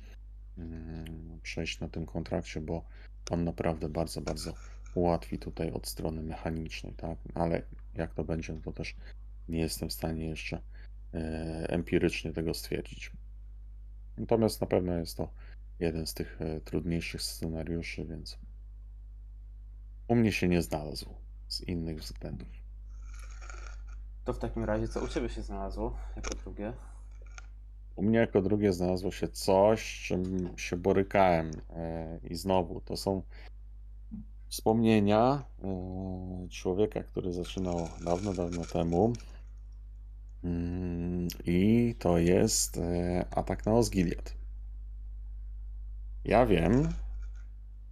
mm, przejść na tym kontrakcie, bo on naprawdę bardzo, bardzo ułatwi tutaj od strony mechanicznej, tak? Ale jak to będzie, no to też nie jestem w stanie jeszcze e, empirycznie tego stwierdzić. Natomiast na pewno jest to jeden z tych e, trudniejszych scenariuszy, więc u mnie się nie znalazł z innych względów. To w takim razie, co u Ciebie się znalazło jako drugie? U mnie jako drugie znalazło się coś, z czym się borykałem. e, I znowu to są wspomnienia e, człowieka, który zaczynał dawno, dawno temu. Mm, I to jest e, atak na Osgiliath. Ja wiem,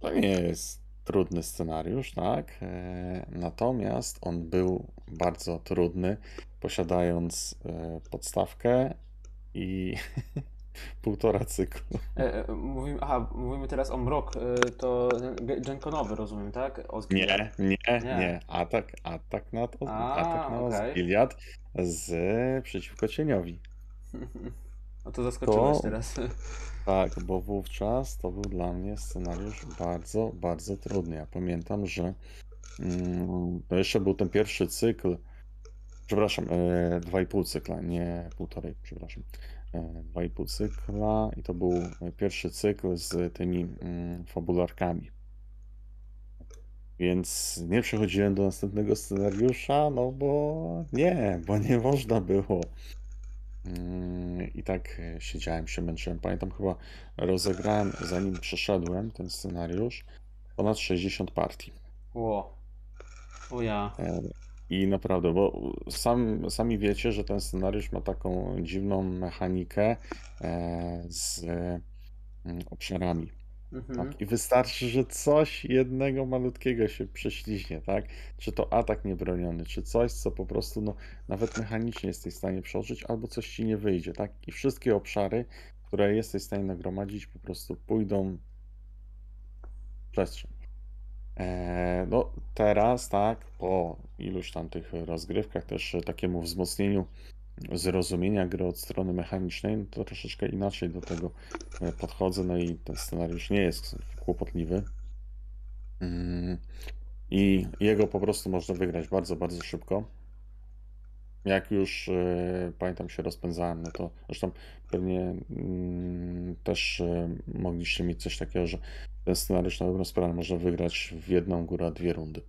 to nie jest trudny scenariusz, tak? E, Natomiast on był bardzo trudny, posiadając podstawkę i [LAUGHS] półtora cyklu. E, e, mówimy, aha, mówimy teraz o Mrok, e, to Genkonowy, rozumiem, tak? Nie, nie, Nie. nie. Atak, atak na, to, A, atak na. Osgiliath z przeciwko cieniowi. [LAUGHS] No to zaskoczyłeś To- teraz. [LAUGHS] Tak, bo wówczas to był dla mnie scenariusz bardzo, bardzo trudny. Ja pamiętam, że mm, to jeszcze był ten pierwszy cykl, przepraszam, e, dwa i pół cykla, nie półtorej, przepraszam. E, dwa i pół cykla i to był pierwszy cykl z tymi mm, fabularkami. Więc nie przechodziłem do następnego scenariusza, no bo nie, bo nie można było. Mm, I tak e, siedziałem się, męczyłem. Pamiętam chyba rozegrałem, zanim przeszedłem ten scenariusz, ponad 60 partii. Ło. O ja. I naprawdę, bo sam, sami wiecie, że ten scenariusz ma taką dziwną mechanikę e, z mm, obszarami. Mhm. Tak? I wystarczy, że coś jednego malutkiego się prześliźnie, tak? Czy to atak niebroniony, czy coś, co po prostu no, nawet mechanicznie jesteś w stanie przeoczyć, albo coś ci nie wyjdzie, tak? I wszystkie obszary, które jesteś w stanie nagromadzić, po prostu pójdą w przestrzeń. Eee, no teraz, tak, po iluś tam tych rozgrywkach, też e, takiemu wzmocnieniu zrozumienia gry od strony mechanicznej, no to troszeczkę inaczej do tego e, podchodzę, no i ten scenariusz nie jest kłopotliwy. Mm, I jego po prostu można wygrać bardzo, bardzo szybko. Jak już e, pamiętam się rozpędzałem, no to zresztą pewnie mm, też e, mogliście mieć coś takiego, że ten scenariusz na dobrą sprawę można wygrać w jedną górę, dwie rundy.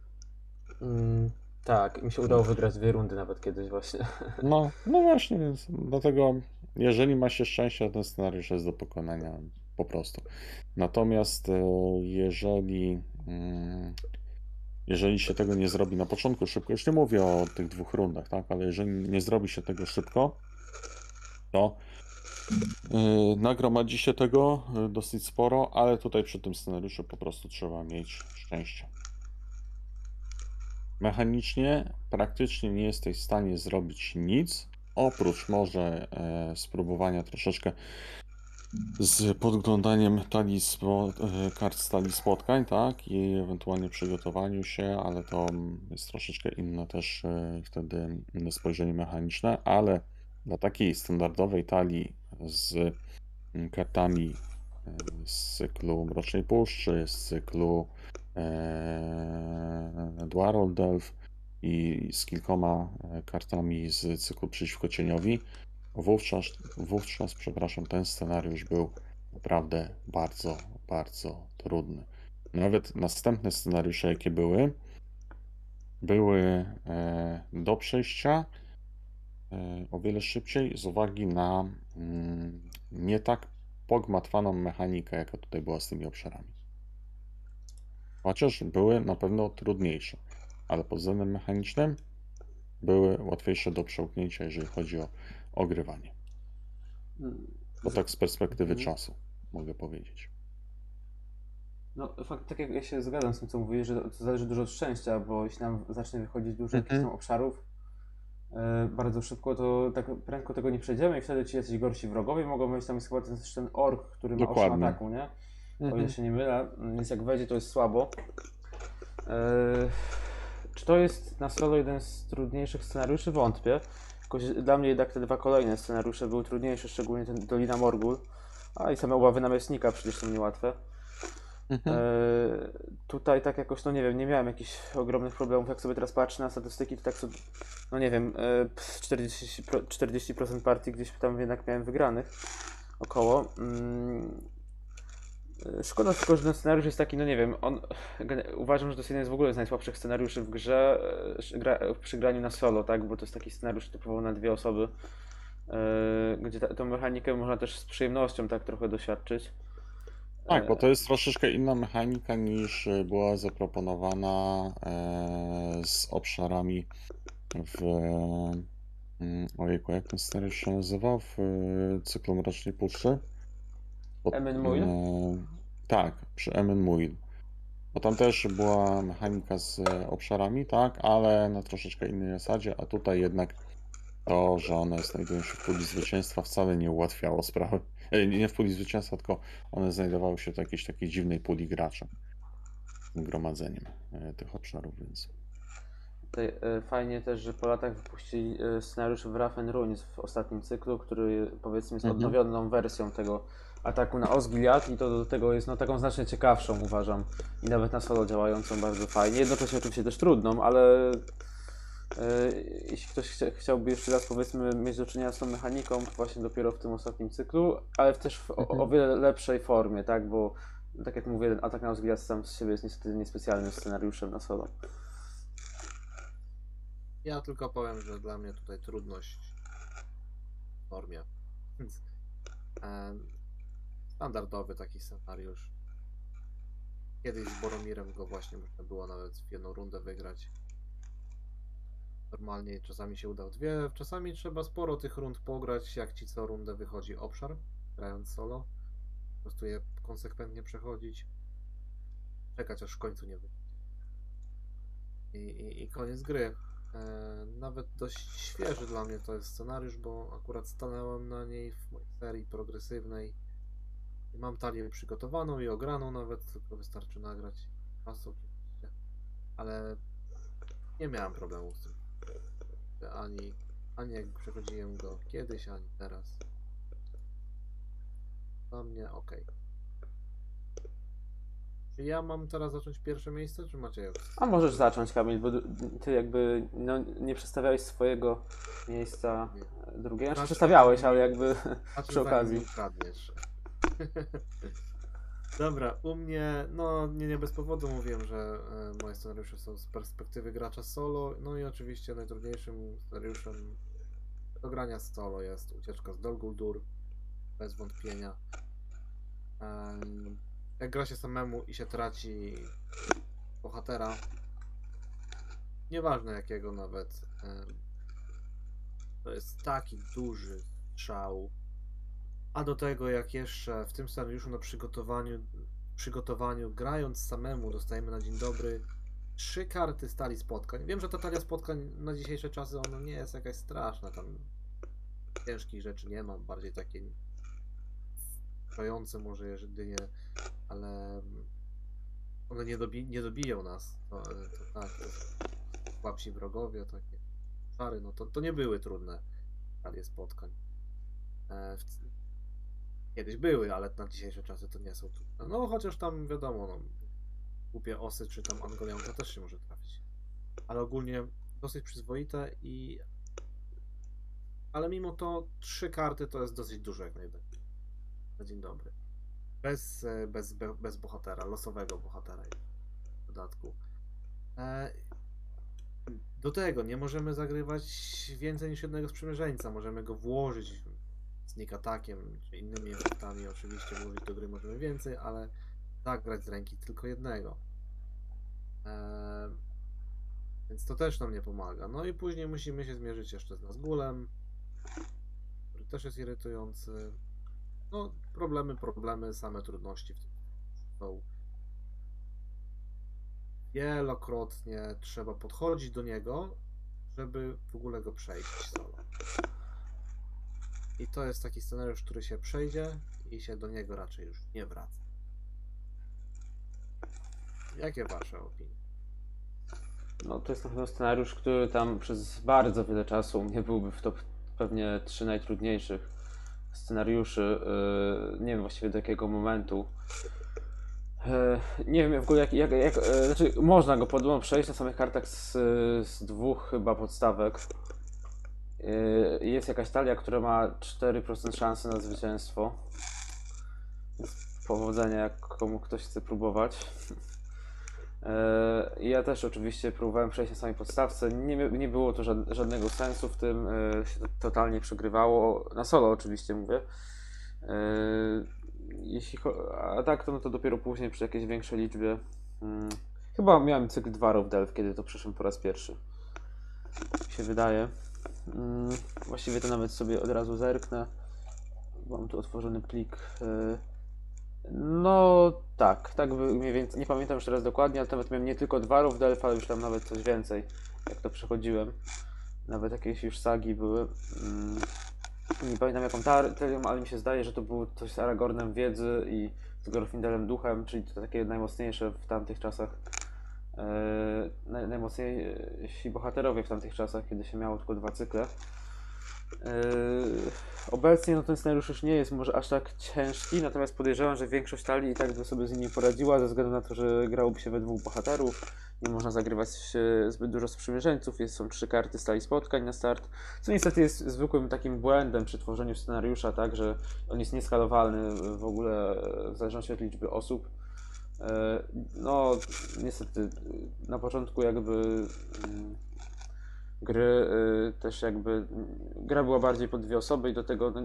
Mm, tak, mi się udało wygrać dwie rundy nawet kiedyś właśnie. [LAUGHS] No, no właśnie, więc dlatego jeżeli ma się szczęście, ten scenariusz jest do pokonania po prostu. Natomiast e, jeżeli, mm, jeżeli się tego nie zrobi na początku szybko, już nie mówię o tych dwóch rundach, tak, ale jeżeli nie zrobi się tego szybko, to e, nagromadzi się tego e, dosyć sporo, ale tutaj przy tym scenariuszu po prostu trzeba mieć szczęście. Mechanicznie praktycznie nie jesteś w stanie zrobić nic, oprócz może e, spróbowania troszeczkę z podglądaniem talii e, kart z talii spotkań, tak, i ewentualnie przygotowaniu się, ale to jest troszeczkę inne też e, wtedy spojrzenie mechaniczne, ale dla takiej standardowej talii z mm, kartami e, z cyklu Mrocznej Puszczy, z cyklu e, Dwarol Delve i z kilkoma kartami z cyklu Przeciwko Cieniowi, wówczas, wówczas, przepraszam, ten scenariusz był naprawdę bardzo, bardzo trudny. Nawet następne scenariusze, jakie były, były e, do przejścia e, o wiele szybciej z uwagi na mm, nie tak pogmatwaną mechanikę, jaka tutaj była z tymi obszarami. Chociaż były na pewno trudniejsze, ale pod względem mechanicznym były łatwiejsze do przełknięcia, jeżeli chodzi o ogrywanie. Bo tak z perspektywy Mhm. czasu mogę powiedzieć. No, fakt, tak jak ja się zgadzam z tym, co mówisz, że to zależy dużo od szczęścia, bo jeśli nam zacznie wychodzić dużo jakichś Mhm. tam obszarów, e, bardzo szybko, to tak prędko tego nie przejdziemy i wtedy ci jacyś gorsi wrogowie mogą wejść. Tam jest chyba ten, ten ork, który ma 8 Dokładnie. ataku, nie? O ile Mhm. się nie mylę, więc jak wejdzie to jest słabo. Eee, czy to jest na solo jeden z trudniejszych scenariuszy? Wątpię. Jakoś dla mnie jednak te dwa kolejne scenariusze były trudniejsze, szczególnie ten Dolina Morgul. A i same obawy namiestnika przecież są niełatwe. Mhm. Eee, tutaj tak jakoś, no nie wiem, nie miałem jakichś ogromnych problemów. Jak sobie teraz patrzę na statystyki, to tak sobie, no nie wiem, e, pff, 40%, pro- 40% partii gdzieś tam jednak miałem wygranych. Około. Mm, e, Szkoda tylko, że ten scenariusz jest taki, no nie wiem, on, uważam, że to jest jeden z w ogóle z najsłabszych scenariuszy w grze, e, gra, przy graniu na solo, tak, bo to jest taki scenariusz typowo na dwie osoby, e, gdzie ta, tą mechanikę można też z przyjemnością tak trochę doświadczyć. Tak, bo E, to jest troszeczkę inna mechanika niż była zaproponowana e, z obszarami w. mm, Ojejku, jak ten scenariusz się nazywał? W e, cyklu Mrocznej Puszczy? Pod- Emin Muil? e, Tak, przy Emin Muil. Bo tam też była mechanika z e, obszarami, tak, ale na troszeczkę innej zasadzie, a tutaj jednak to, że one znajdują się w puli zwycięstwa wcale nie ułatwiało sprawy. E, Nie w puli zwycięstwa, tylko one znajdowały się w jakiejś takiej dziwnej puli graczy. Gromadzeniem e, tych obszarów, więc. Tutaj, fajnie też, że po latach wypuścili scenariusz w Raffen Ruins w ostatnim cyklu, który powiedzmy jest Mhm. odnowioną wersją tego ataku na Osgiliath i to do tego jest no taką znacznie ciekawszą uważam i nawet na solo działającą bardzo fajnie. Jednocześnie oczywiście też trudną, ale e, jeśli ktoś chcia, chciałby jeszcze raz powiedzmy mieć do czynienia z tą mechaniką, właśnie dopiero w tym ostatnim cyklu, ale też w o, Mhm. o wiele lepszej formie, tak, bo tak jak mówię, ten atak na Osgiliath sam z siebie jest niestety niespecjalnym scenariuszem na solo. Ja tylko powiem, że dla mnie tutaj trudność w formie. Em, Standardowy taki scenariusz. Kiedyś z Boromirem go właśnie można było nawet w jedną rundę wygrać. Normalnie czasami się uda dwie, czasami trzeba sporo tych rund pograć, jak ci co rundę wychodzi obszar, grając solo. Po prostu je konsekwentnie przechodzić. Czekać aż w końcu nie wyjdzie. I, i, I koniec gry. E, nawet dość świeży dla mnie to jest scenariusz, bo akurat stanąłem na niej w mojej serii progresywnej. Mam talię przygotowaną i ograną nawet, tylko wystarczy nagrać oczywiście. Ale nie miałem problemu z tym. Ani, ani jak przechodziłem go kiedyś, ani teraz. Dla mnie ok. Czy ja mam teraz zacząć pierwsze miejsce, czy macie A możesz zacząć, Kamil, bo ty jakby no, nie przedstawiałeś swojego miejsca Nie. drugiego. Znaczy Raczej- przedstawiałeś, ale jakby Znaczy, przy okazji. ukradniesz. [LAUGHS] Dobra, u mnie, no nie, nie bez powodu mówiłem, że e, moje scenariusze są z perspektywy gracza solo. No i oczywiście najtrudniejszym scenariuszem do grania solo jest ucieczka z Dol Guldur. Bez wątpienia. Em, jak gra się samemu i się traci bohatera, nieważne jakiego nawet, em, to jest taki duży strzał. A do tego, jak jeszcze w tym scenariuszu na przygotowaniu, przygotowaniu grając samemu, dostajemy na dzień dobry trzy karty stali spotkań. Wiem, że ta talia spotkań na dzisiejsze czasy ona nie jest jakaś straszna, tam ciężkich rzeczy nie ma, bardziej takie wkurzające może jedynie, ale one nie, dobi nie dobiją nas. To, to tak, słabsi wrogowie, takie czary, no to, to nie były trudne talie spotkań. E, kiedyś były, ale na dzisiejsze czasy to nie są. No chociaż tam wiadomo, no, głupie osy czy tam angolianka też się może trafić. Ale ogólnie dosyć przyzwoite i ale mimo to trzy karty to jest dosyć dużo jak najbardziej. Na dzień dobry. Bez, e, bez, be- bez bohatera, losowego bohatera w dodatku. E, do tego nie możemy zagrywać więcej niż jednego sprzymierzeńca. Możemy go włożyć sneak attackiem czy innymi efektami. Oczywiście włożyć do gry możemy więcej, ale zagrać z ręki tylko jednego. E, więc to też nam nie pomaga. No i później musimy się zmierzyć jeszcze z Nazgulem, który też jest irytujący. No, problemy, problemy, same trudności w tym są. Wielokrotnie trzeba podchodzić do niego, żeby w ogóle go przejść solo. I to jest taki scenariusz, który się przejdzie i się do niego raczej już nie wraca. Jakie wasze opinie? No to jest na pewno scenariusz, który tam przez bardzo wiele czasu nie byłby w top pewnie trzy najtrudniejszych scenariuszy. Yy, nie wiem właściwie do jakiego momentu. Yy, Nie wiem w ogóle jak, jak, jak yy, znaczy można go podobno przejść na samych kartach z, z dwóch chyba podstawek. Yy, Jest jakaś talia, która ma 4% szansy na zwycięstwo. Powodzenia, jak komu ktoś chce próbować. [LAUGHS] Yy, Ja też oczywiście próbowałem przejść na samej podstawce. Nie, nie było to żad- żadnego sensu w tym. yy, Się to totalnie przegrywało. Na solo oczywiście mówię. Jeśli, a tak to, no to dopiero później przy jakiejś większej liczbie. mm, Chyba miałem cykl Dwarów Delv, kiedy to przeszłem po raz pierwszy. Mi się wydaje. Mm, Właściwie to nawet sobie od razu zerknę. Mam tu otworzony plik. yy, no tak, tak mniej więcej. Nie pamiętam już teraz dokładnie, ale nawet miałem nie tylko dwarów Delph, ale już tam nawet coś więcej, jak to przechodziłem. Nawet jakieś już sagi były. Mm, Nie pamiętam jaką tarią, ale mi się zdaje, że to było coś z Aragornem wiedzy i z Glorfindelem duchem, czyli to takie najmocniejsze w tamtych czasach. E, naj, najmocniejsi bohaterowie w tamtych czasach, kiedy się miało tylko dwa cykle. Yy, Obecnie no, ten scenariusz już nie jest może aż tak ciężki, natomiast podejrzewam, że większość talii i tak by sobie z nimi poradziła, ze względu na to, że grałoby się we dwóch bohaterów. Nie można zagrywać e, zbyt dużo sprzymierzeńców, jest, są trzy karty stali spotkań na start, co niestety jest zwykłym takim błędem przy tworzeniu scenariusza, tak, że on jest nieskalowalny w ogóle e, w zależności od liczby osób. E, No, niestety na początku jakby mm, gry y, też jakby mm, gra była bardziej pod dwie osoby i do tego no,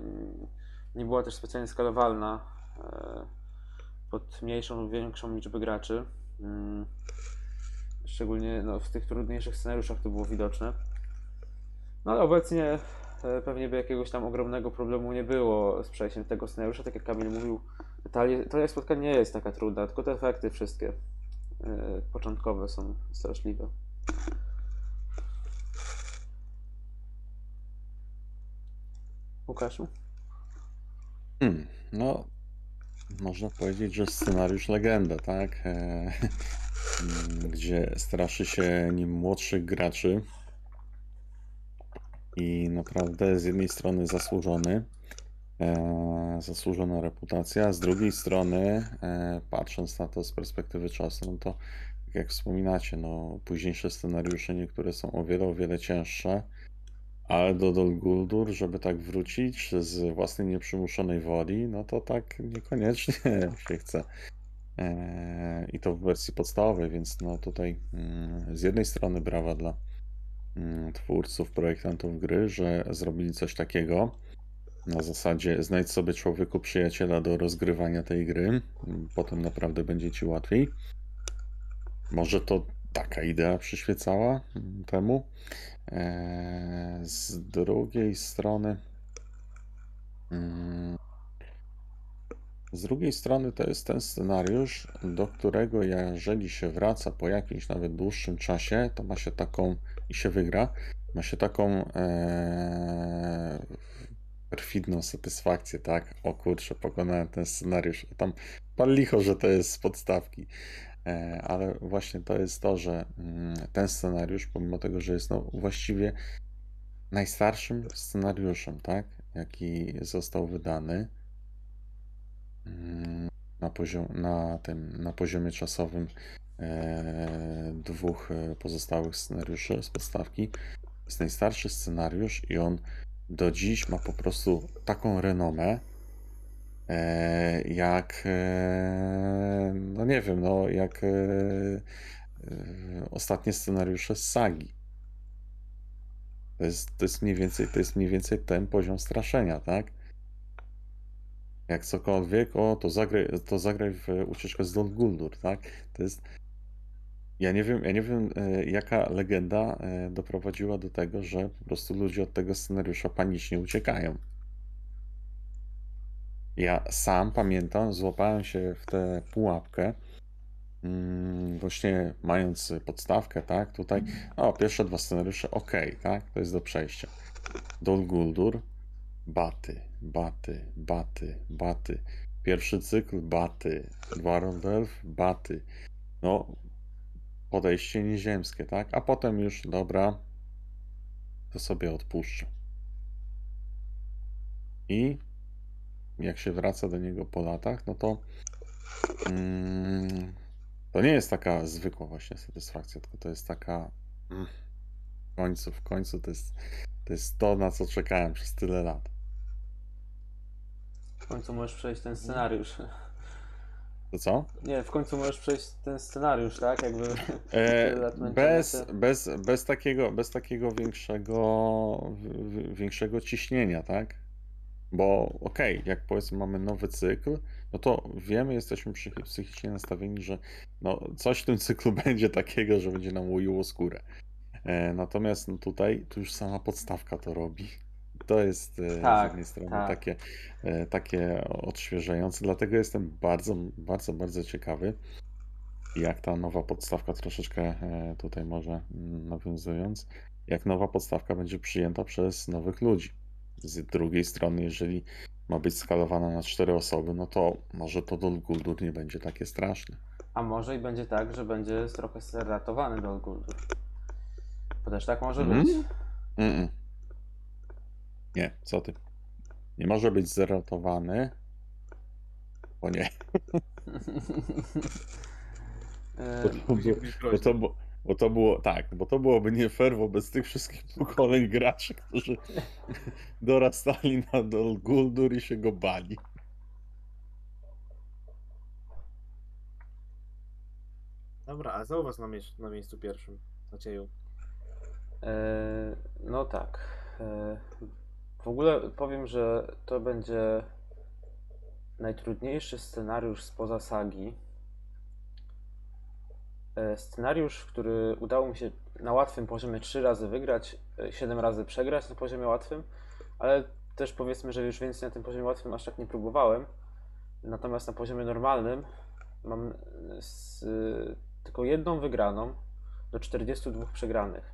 nie była też specjalnie skalowalna e, pod mniejszą lub większą liczbę graczy. Mm, Szczególnie no, w tych trudniejszych scenariuszach to było widoczne. No ale obecnie e, pewnie by jakiegoś tam ogromnego problemu nie było z przejściem tego scenariusza. Tak jak Kamil mówił, talia, talia spotkań nie jest taka trudna, tylko te efekty wszystkie e, początkowe są straszliwe. Łukaszu? Hmm, no, można powiedzieć, że scenariusz legenda, tak? E, [LAUGHS] gdzie straszy się nim młodszych graczy i naprawdę z jednej strony zasłużony, e, zasłużona reputacja, z drugiej strony, e, patrząc na to z perspektywy czasu, no to jak wspominacie, no, późniejsze scenariusze niektóre są o wiele, o wiele cięższe. Ale do Dol Guldur, żeby tak wrócić z własnej nieprzymuszonej woli, no to tak niekoniecznie [LAUGHS] się chce. Eee, I to w wersji podstawowej, więc no tutaj mm, z jednej strony brawa dla mm, twórców, projektantów gry, że zrobili coś takiego. Na zasadzie znajdź sobie człowieku przyjaciela do rozgrywania tej gry, potem naprawdę będzie ci łatwiej. Może to taka idea przyświecała temu. Eee, Z drugiej strony, mm, z drugiej strony to jest ten scenariusz, do którego jeżeli się wraca po jakimś nawet dłuższym czasie, to ma się taką i się wygra, ma się taką eee, perfidną satysfakcję, tak? O kurczę, pokonałem ten scenariusz. Tam pan licho, że to jest z podstawki. E, Ale właśnie to jest to, że mm, ten scenariusz, pomimo tego, że jest no właściwie najstarszym scenariuszem, tak, jaki został wydany mm, na poziom, na tym, na poziomie czasowym e, dwóch e, pozostałych scenariuszy z podstawki, jest najstarszy scenariusz i on do dziś ma po prostu taką renomę, e, jak e, no nie wiem, no jak e, ostatnie scenariusze z sagi. To jest, to jest mniej więcej, to jest mniej więcej ten poziom straszenia, tak? Jak cokolwiek, o, to zagraj, to zagraj w ucieczkę z Dol Guldur, tak? To jest. Ja nie wiem, ja nie wiem, e, jaka legenda e, doprowadziła do tego, że po prostu ludzie od tego scenariusza panicznie uciekają. Ja sam pamiętam, złapałem się w tę pułapkę, mm, właśnie mając podstawkę, tak, tutaj, o, pierwsze dwa scenariusze, ok, tak, to jest do przejścia. Dol Guldur, baty, baty, baty, baty. Pierwszy cykl, baty. Elf, baty. No, podejście nieziemskie, tak, a potem już, dobra, to sobie odpuszczę. I jak się wraca do niego po latach, no to mm, to nie jest taka zwykła właśnie satysfakcja, tylko to jest taka mm, w końcu, w końcu to jest, to jest to, na co czekałem przez tyle lat. W końcu możesz przejść ten scenariusz. To co? Nie, w końcu możesz przejść ten scenariusz, tak? Jakby [LAUGHS] E, bez, bez, bez takiego, bez takiego większego, większego ciśnienia, tak? Bo okej, jak powiedzmy mamy nowy cykl, no to wiemy, jesteśmy psychi- psychicznie nastawieni, że no, coś w tym cyklu [LAUGHS] będzie takiego, że będzie nam łuiło skórę. E, natomiast no, tutaj tu już sama podstawka to robi. To jest e, z Tak, jednej strony tak. takie, e, takie odświeżające, dlatego jestem bardzo, bardzo, bardzo ciekawy, jak ta nowa podstawka troszeczkę e, tutaj może mm, nawiązując, jak nowa podstawka będzie przyjęta przez nowych ludzi. Z drugiej strony, jeżeli ma być skalowana na cztery osoby, no to może to Dol Guldur nie będzie takie straszne. A może i będzie tak, że będzie trochę zratowany do Guldur. Bo też tak może Mhm. być. Mm-mm. Nie, co ty? Nie może być zeratowany. O nie, [LAUGHS] E, bo to, było, bo, to, było, bo to było tak, bo to byłoby nie fair wobec tych wszystkich pokoleń graczy, którzy [LAUGHS] dorastali na Dol Guldur i się go bali. Dobra, a co u was na, mie- na miejscu pierwszym? Macieju. E, no tak. E, w ogóle powiem, że to będzie najtrudniejszy scenariusz spoza sagi. E, Scenariusz, który udało mi się na łatwym poziomie 3 razy wygrać, 7 razy przegrać na poziomie łatwym, ale też powiedzmy, że już więcej na tym poziomie łatwym aż tak nie próbowałem. Natomiast na poziomie normalnym mam z, tylko jedną wygraną do 42 przegranych.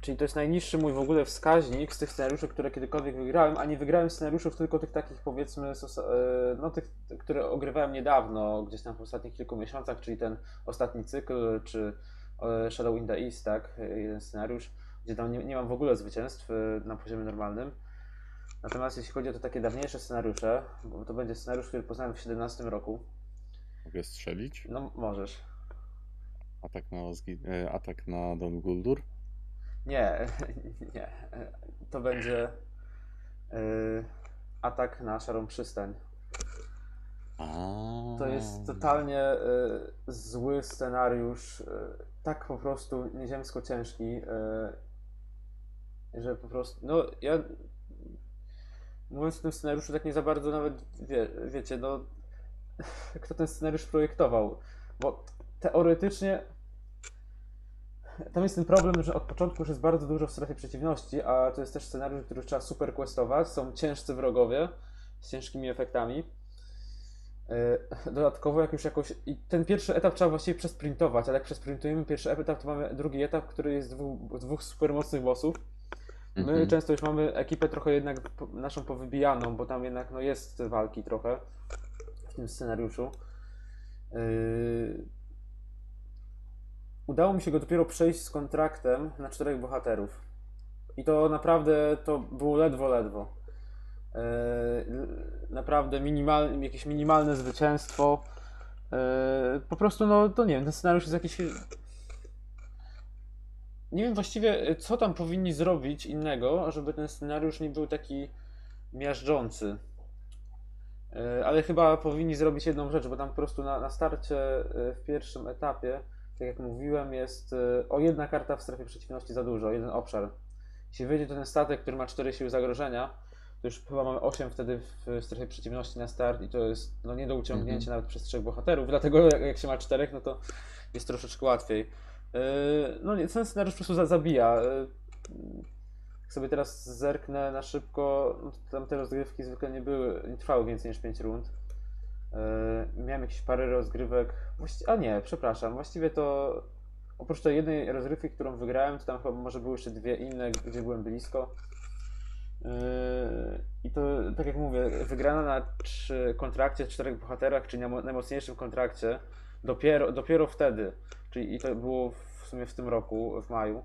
Czyli to jest najniższy mój w ogóle wskaźnik z tych scenariuszy, które kiedykolwiek wygrałem, a nie wygrałem scenariuszów tylko tych takich powiedzmy, e, no tych, które ogrywałem niedawno, gdzieś tam w ostatnich kilku miesiącach, czyli ten ostatni cykl, czy e, Shadow in the East, tak, jeden scenariusz, gdzie tam nie, nie mam w ogóle zwycięstw e, na poziomie normalnym. Natomiast jeśli chodzi o te takie dawniejsze scenariusze, bo to będzie scenariusz, który poznałem w 17 roku, Mogę strzelić? no możesz. Atak na, Ozgi, atak na Dol Guldur? Nie, [LAUGHS] nie. To będzie y, atak na szarą przystań. To jest totalnie y, zły scenariusz, y, tak po prostu nieziemsko ciężki, y, że po prostu, no ja mówiąc o tym scenariuszu tak nie za bardzo nawet wie, wiecie, no [LAUGHS] kto ten scenariusz projektował, bo teoretycznie tam jest ten problem, że od początku już jest bardzo dużo w strefie przeciwności, a to jest też scenariusz, który trzeba super questować, są ciężcy wrogowie z ciężkimi efektami. Yy, Dodatkowo jak już jakoś... I ten pierwszy etap trzeba właściwie przesprintować, ale jak przesprintujemy pierwszy etap, to mamy drugi etap, który jest dwóch, dwóch super mocnych bossów. My Mhm. często już mamy ekipę trochę jednak naszą powybijaną, bo tam jednak no, jest walki trochę w tym scenariuszu. Yy... Udało mi się go dopiero przejść z kontraktem na czterech bohaterów. I to naprawdę to było ledwo, ledwo. L- naprawdę minimal, jakieś minimalne zwycięstwo. Yy, po prostu, no to nie wiem, ten scenariusz jest jakiś. Nie wiem właściwie, co tam powinni zrobić innego, żeby ten scenariusz nie był taki miażdżący. Yy, Ale chyba powinni zrobić jedną rzecz, bo tam po prostu na, na starcie w pierwszym etapie, tak jak mówiłem, jest yy, o jedna karta w strefie przeciwności za dużo, jeden obszar. Jeśli wyjdzie to ten statek, który ma 4 siły zagrożenia, to już chyba mamy 8 wtedy w strefie przeciwności na start i to jest no, nie do uciągnięcia nawet przez trzech bohaterów, dlatego jak, jak się ma czterech, no to jest troszeczkę łatwiej. Yy, No nie, ten scenariusz po prostu za- zabija. Yy, Jak sobie teraz zerknę na szybko, no to tam te rozgrywki zwykle nie były, nie trwały więcej niż 5 rund. Yy, miałem jakieś parę rozgrywek. A nie, przepraszam. Właściwie to oprócz tej jednej rozgrywki, którą wygrałem, to tam chyba może były jeszcze dwie inne, gdzie byłem blisko. Yy, I to, tak jak mówię, wygrana na trzy kontrakcie, czterech bohaterach, czyli na mo- najmocniejszym kontrakcie, dopiero, dopiero wtedy, czyli i to było w sumie w tym roku, w maju.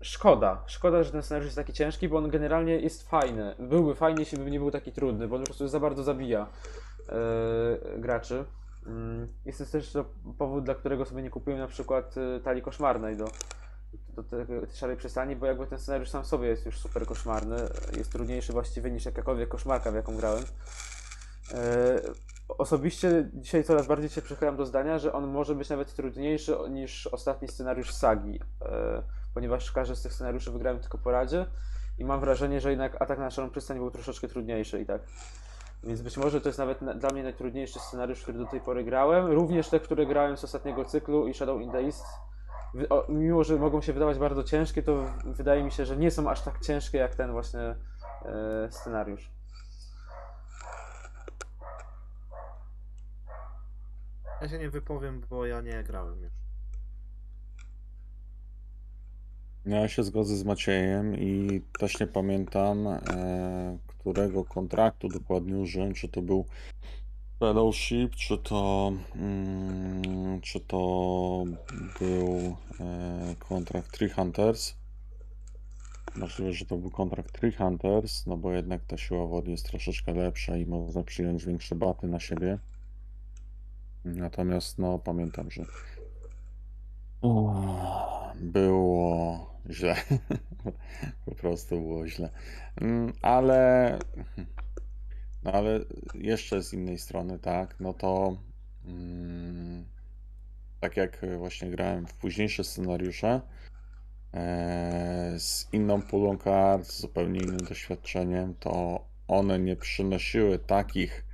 Yy, Szkoda, szkoda, że ten scenariusz jest taki ciężki, bo on generalnie jest fajny. Byłby fajny, jeśli by nie był taki trudny, bo on po prostu za bardzo zabija yy, graczy. Mm, Jest też to powód, dla którego sobie nie kupiłem na przykład y, talii koszmarnej do, do tej szarej przystani, bo jakby ten scenariusz sam sobie jest już super koszmarny, jest trudniejszy właściwie niż jakakolwiek koszmarka, w jaką grałem. E, Osobiście dzisiaj coraz bardziej się przychylam do zdania, że on może być nawet trudniejszy niż ostatni scenariusz sagi, e, ponieważ każdy z tych scenariuszy wygrałem tylko po radzie i mam wrażenie, że jednak atak na szarą przystań był troszeczkę trudniejszy i tak. Więc być może to jest nawet na, dla mnie najtrudniejszy scenariusz, który do tej pory grałem. Również te, które grałem z ostatniego cyklu i Shadow in the East. O, mimo, że mogą się wydawać bardzo ciężkie, to w- wydaje mi się, że nie są aż tak ciężkie jak ten właśnie e, scenariusz. Ja się nie wypowiem, bo ja nie grałem już. No, Ja się zgodzę z Maciejem i też nie pamiętam, e, którego kontraktu dokładnie użyłem, czy to był Fellowship, czy to, mm, czy to był e, kontrakt Tree Hunters. Możliwe, że to był kontrakt Tree Hunters, no bo jednak ta siła wody jest troszeczkę lepsza i można przyjąć większe baty na siebie. Natomiast no pamiętam, że było źle. [LAUGHS] Po prostu było źle. Mm, Ale no ale jeszcze z innej strony, tak, no to mm, tak jak właśnie grałem w późniejsze scenariusze e, z inną pulą kart, z zupełnie innym doświadczeniem, to one nie przynosiły takich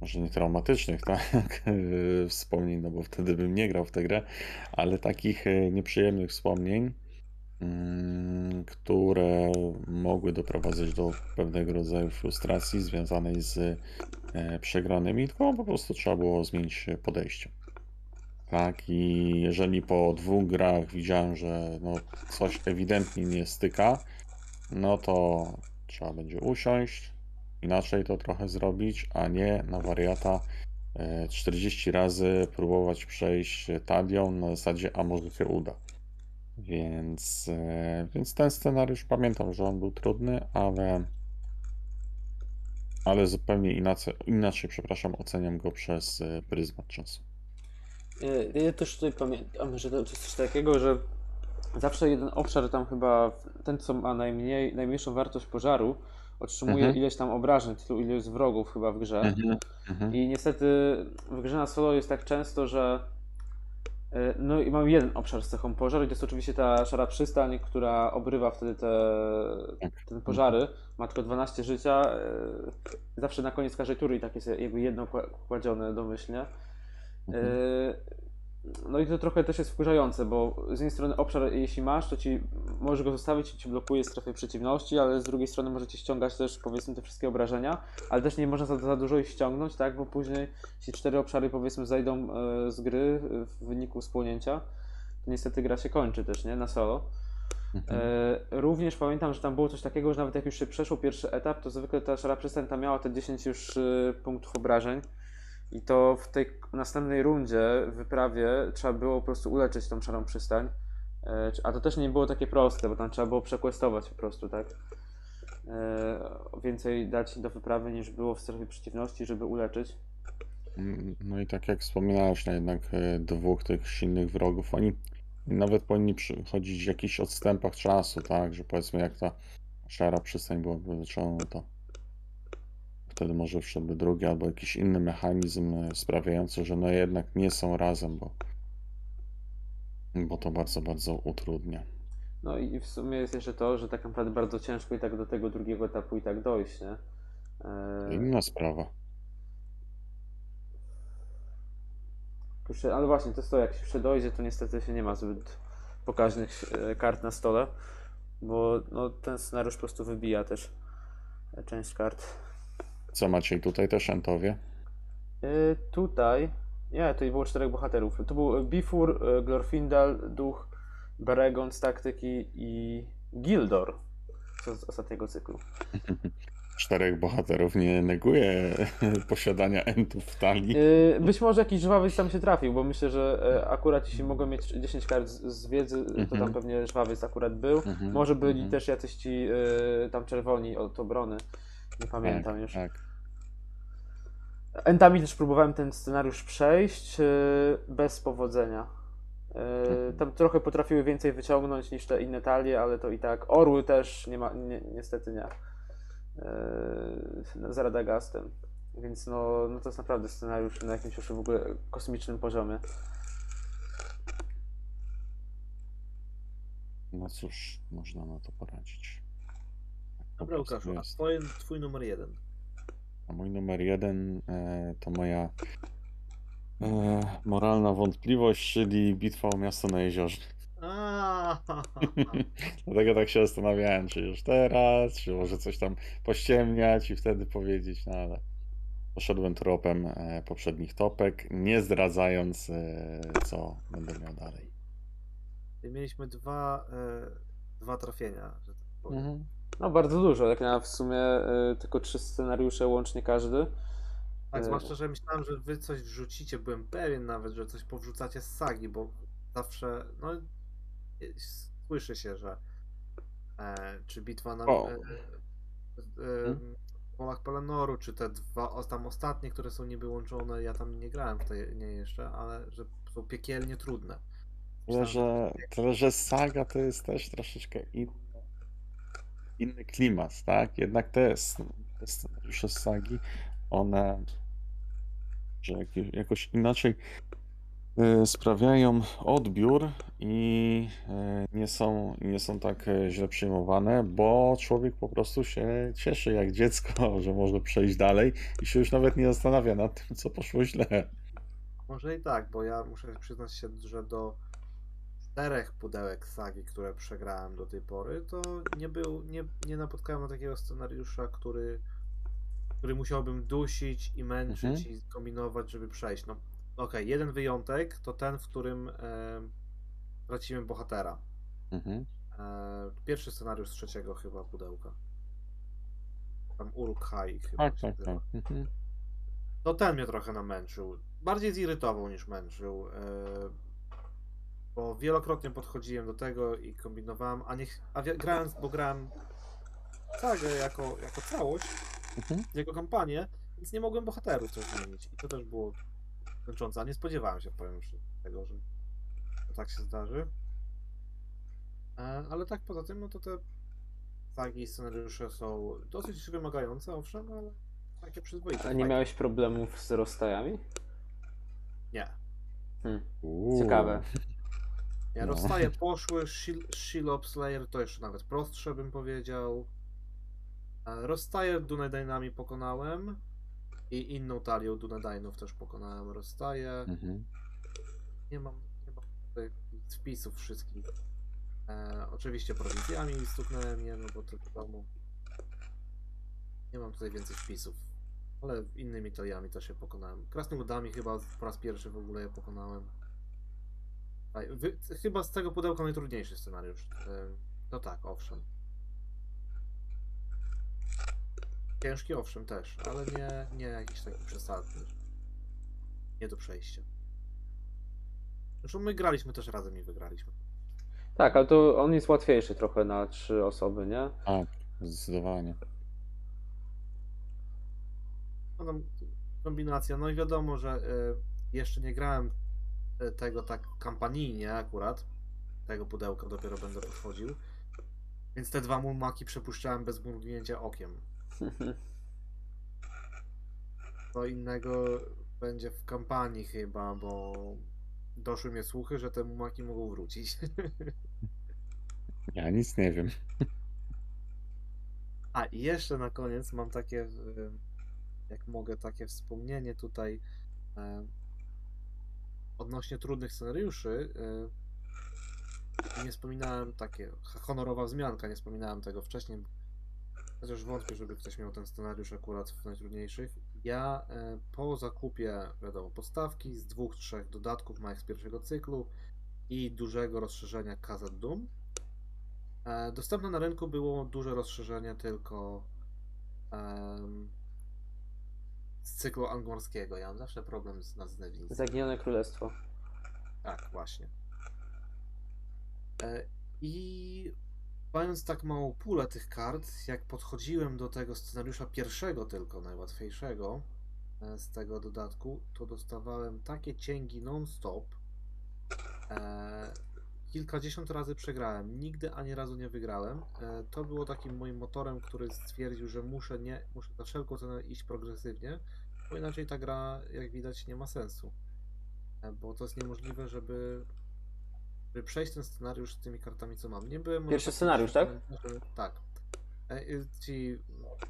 może nie traumatycznych, tak, [LAUGHS] wspomnień, no bo wtedy bym nie grał w tę grę, ale takich e, nieprzyjemnych wspomnień, które mogły doprowadzać do pewnego rodzaju frustracji związanej z e, przegranymi, tylko po prostu trzeba było zmienić podejście. Tak, i jeżeli po dwóch grach widziałem, że no, coś ewidentnie nie styka, no to trzeba będzie usiąść, inaczej to trochę zrobić, a nie na wariata e, 40 razy próbować przejść talią na zasadzie, a może się uda. Więc, e, więc ten scenariusz pamiętam, że on był trudny, ale, ale zupełnie inaczej, inaczej, przepraszam, oceniam go przez e, pryzmat czasu. Ja, ja też tutaj pamiętam, że to jest coś takiego, że zawsze jeden obszar tam chyba, ten co ma najmniej, najmniejszą wartość pożaru, otrzymuje Mhm. ileś tam obrażeń, tylu ile jest wrogów chyba w grze. Mhm. I niestety w grze na solo jest tak często, że e, no i mam jeden obszar z cechą pożar i to jest oczywiście ta szara przystań, która obrywa wtedy te, Tak. te pożary. Ma tylko 12 życia. e, Zawsze na koniec każdej tury i tak jest jakby jedno kła- kładzione domyślnie. Mhm. No i to trochę też jest wkurzające, bo z jednej strony obszar, jeśli masz, to ci możesz go zostawić i ci blokuje strefę przeciwności, ale z drugiej strony może ci ściągać też powiedzmy te wszystkie obrażenia, ale też nie można za, za dużo ich ściągnąć, tak, bo później jeśli cztery obszary powiedzmy zajdą e, z gry w wyniku spłonięcia, to niestety gra się kończy też, nie, na solo. Mhm. E, również pamiętam, że tam było coś takiego, że nawet jak już się przeszło pierwszy etap, to zwykle ta szara przystań tam miała te 10 już e, punktów obrażeń. I to w tej następnej rundzie, w wyprawie, trzeba było po prostu uleczyć tą szarą przystań. E, A to też nie było takie proste, bo tam trzeba było przekwestować po prostu, tak? E, Więcej dać do wyprawy niż było w strefie przeciwności, żeby uleczyć. No i tak jak wspominałeś, no jednak e, dwóch tych silnych wrogów, oni nawet powinni przychodzić w jakichś odstępach czasu, tak, że powiedzmy jak ta szara przystań była wyleczona, to wtedy może wszedłby drugi albo jakiś inny mechanizm e, sprawiający, że no jednak nie są razem, bo, bo to bardzo, bardzo utrudnia. No i w sumie jest jeszcze to, że tak naprawdę bardzo ciężko i tak do tego drugiego etapu i tak dojść, nie? E, Inna sprawa. Ale właśnie, to jest to, jak się jeszcze dojdzie, to niestety się nie ma zbyt pokaźnych e, kart na stole, bo no, ten scenariusz po prostu wybija też część kart. Co Maciej, tutaj też Entowie? Y, tutaj. Nie, tutaj było czterech bohaterów. Tu był Bifur, y, Glorfindel, Duch, Beregon z taktyki i Gildor. Z ostatniego cyklu. [LAUGHS] Czterech bohaterów nie neguje [LAUGHS] posiadania Entów w talii. Y, być może jakiś żwawiec tam się trafił, bo myślę, że e, akurat jeśli mogłem mieć 10 kart z, z wiedzy, to tam Mhm. pewnie żwawiec akurat był. Mhm, Może byli mhm. też jacyś ci y, tam czerwoni od obrony. Nie pamiętam tak, już. Tak. Entami też próbowałem ten scenariusz przejść y, bez powodzenia. Y, Mhm. Tam trochę potrafiły więcej wyciągnąć niż te inne talie, ale to i tak. Orły też nie ma, ni niestety nie. Y, Z Radagastem. Więc no, no to jest naprawdę scenariusz na jakimś już w ogóle kosmicznym poziomie. No cóż, można na to poradzić. Po Dobra, Łukaszu, a twój, twój numer jeden. A mój numer jeden e, to moja e, moralna wątpliwość, czyli bitwa o miasto na jeziorze. [LAUGHS] Dlatego tak się zastanawiałem, czy już teraz, czy może coś tam pościemniać i wtedy powiedzieć, no ale poszedłem tropem e, poprzednich topek, nie zdradzając, e, co będę miał dalej. Mieliśmy dwa, e, dwa trafienia, że tak powiem. Mhm. No bardzo dużo, jak na w sumie y, tylko trzy scenariusze łącznie każdy. Tak, E, zwłaszcza, że myślałem, że wy coś wrzucicie, byłem pewien nawet, że coś powrzucacie z sagi, bo zawsze, no, e, słyszy się, że e, czy bitwa na O. e, e, e, polach Pelenoru, czy te dwa tam ostatnie, które są niby łączone, ja tam nie grałem w te nie jeszcze, ale że są piekielnie trudne. Myślałem, że, tyle, że saga to jest też troszeczkę inny, inny klimat, tak? Jednak te, te scenariusze sagi, one że jakoś inaczej e, sprawiają odbiór i e, nie są, nie są tak e, źle przyjmowane, bo człowiek po prostu się cieszy jak dziecko, [LAUGHS] że może przejść dalej i się już nawet nie zastanawia nad tym, co poszło źle. Może i tak, bo ja muszę przyznać się, że do czterech pudełek sagi, które przegrałem do tej pory, to nie był, nie, nie napotkałem na takiego scenariusza, który, który musiałbym dusić i męczyć Mhm. i kombinować, żeby przejść. No, okej, jeden wyjątek to ten, w którym e, traciłem bohatera. Mhm. E, pierwszy scenariusz z trzeciego chyba pudełka. Tam Uruk-hai chyba Tak, tak, tak. Mhm. To ten mnie trochę namęczył. Bardziej zirytował niż męczył. e, Bo wielokrotnie podchodziłem do tego i kombinowałem, a niech. A wi- grając, bo grałem sagę jako, jako całość, Mhm. jako kampanię, więc nie mogłem bohaterów też zmienić. I to też było męczące. A nie spodziewałem się, powiem szczerze, tego, że to tak się zdarzy. E, Ale tak poza tym, no to te sagi i scenariusze są dosyć wymagające, owszem, ale takie przyzwoite. A nie fajne. miałeś problemów z rozstajami? Nie. Hmm, ciekawe. [LAUGHS] Ja No. rozstaje [LAUGHS] poszły, Shil- Shilob Slayer to jeszcze nawet prostsze bym powiedział. E, Rozstaje Dunedainami pokonałem i inną talią Dunedainów też pokonałem. Rozstaje. Mhm. Nie mam, nie mam tutaj wpisów wszystkich. E, oczywiście prowincjami stuknąłem je, no bo to wiadomo. Nie mam tutaj więcej wpisów. Ale innymi taliami też je pokonałem. Krasnoludami chyba po raz pierwszy w ogóle je pokonałem. Wy, chyba z tego pudełka najtrudniejszy scenariusz. E, No tak, owszem. Ciężki owszem też, ale nie, nie jakiś taki przesadny. Nie do przejścia. Zresztą my graliśmy też razem i wygraliśmy. Tak, ale to on jest łatwiejszy trochę na trzy osoby, nie? Tak, zdecydowanie. No kombinacja, no i wiadomo, że y, jeszcze nie grałem tego tak kampanijnie akurat. Tego pudełka dopiero będę podchodził. Więc te dwa mumaki przepuszczałem bez mrugnięcia okiem. [LAUGHS] Co innego będzie w kampanii chyba, bo doszły mnie słuchy, że te mumaki mogą wrócić. Ja nic nie wiem. A i jeszcze na koniec mam takie, y, jak mogę, takie wspomnienie tutaj e, odnośnie trudnych scenariuszy. y, Nie wspominałem takie, honorowa wzmianka, nie wspominałem tego wcześniej. Chociaż wątpię, żeby ktoś miał ten scenariusz akurat w najtrudniejszych. Ja e, po zakupie, wiadomo, podstawki z dwóch, trzech dodatków małych z pierwszego cyklu i dużego rozszerzenia Kazat Doom, e, dostępne na rynku było duże rozszerzenie tylko z cyklu angorskiego. Ja mam zawsze problem z nazewnictwem. Zaginione Królestwo. Tak, właśnie. E, I mając tak małą pulę tych kart, jak podchodziłem do tego scenariusza pierwszego tylko, najłatwiejszego e, z tego dodatku, to dostawałem takie cięgi non-stop. E, kilkadziesiąt razy przegrałem, nigdy ani razu nie wygrałem. E, to było takim moim motorem, który stwierdził, że muszę nie, muszę za wszelką cenę iść progresywnie, bo inaczej ta gra, jak widać, nie ma sensu. E, Bo to jest niemożliwe, żeby, żeby przejść ten scenariusz z tymi kartami, co mam. Nie byłem Pierwszy scenariusz, tak? że- Tak. E, Ci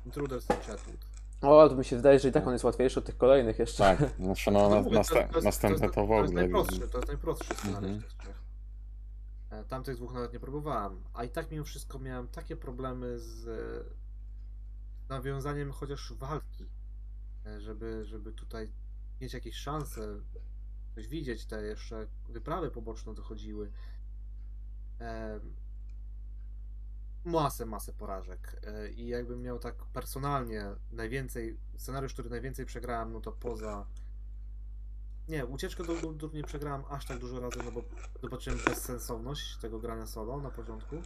Intruders and Chatwood. O, to mi się wydaje, że i tak on jest łatwiejszy od tych kolejnych jeszcze. Tak, no, na, [LAUGHS] mówię, to- następ, to jest- następne to w To jest ogóle. najprostszy, to jest najprostszy scenariusz Mhm. z tych trzech. E, Tamtych dwóch nawet nie próbowałem, a i tak mimo wszystko miałem takie problemy z e, nawiązaniem chociaż walki, e, żeby, żeby tutaj mieć jakieś szanse, coś widzieć, te jeszcze wyprawy poboczne dochodziły. E, Masę, masę porażek. E, I jakbym miał tak personalnie najwięcej, scenariusz, który najwięcej przegrałem, no to poza nie, ucieczkę do Guldur nie przegrałem aż tak dużo razy, no bo zobaczyłem bezsensowność tego grania solo na początku.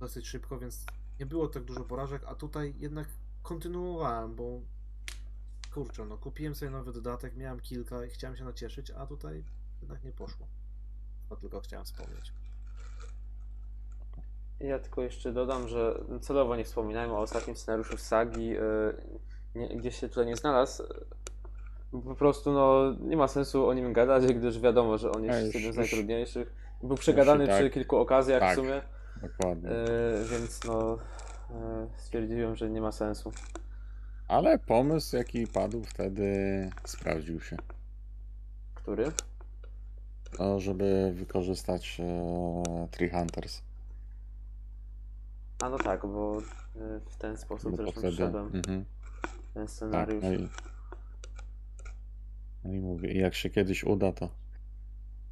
Dosyć szybko, więc nie było tak dużo porażek, a tutaj jednak kontynuowałem, bo kurczę, no kupiłem sobie nowy dodatek, miałem kilka i chciałem się nacieszyć, a tutaj jednak nie poszło. To tylko chciałem wspomnieć. Ja tylko jeszcze dodam, że celowo nie wspominałem o ostatnim scenariuszu sagi. yy, Nie, gdzieś się tutaj nie znalazł. Po prostu no, nie ma sensu o nim gadać, gdyż wiadomo, że on A jest już- jednym z najtrudniejszych. Był przegadany tak- przy kilku okazjach tak. w sumie, Dokładnie. yy, więc no yy, stwierdziłem, że nie ma sensu. Ale pomysł, jaki padł wtedy, sprawdził się. Który? No, żeby wykorzystać e, Tree Hunters. A no tak, bo yy, w ten sposób Bo zresztą wtedy. przyszedłem Mhm, ten tak, scenariusz. no i, no i mówię, jak się kiedyś uda, to,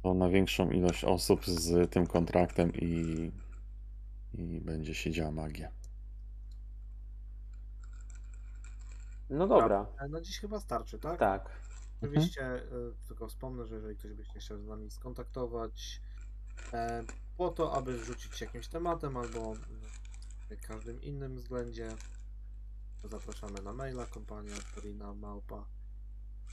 to na większą ilość osób z tym kontraktem i, i będzie się działa magia. No dobra, No dziś chyba starczy, tak? tak. Oczywiście y, tylko wspomnę, że jeżeli ktoś by się chciał z nami skontaktować e, po to, aby rzucić się jakimś tematem albo w każdym innym względzie, to zapraszamy na maila kompania Torina Małpa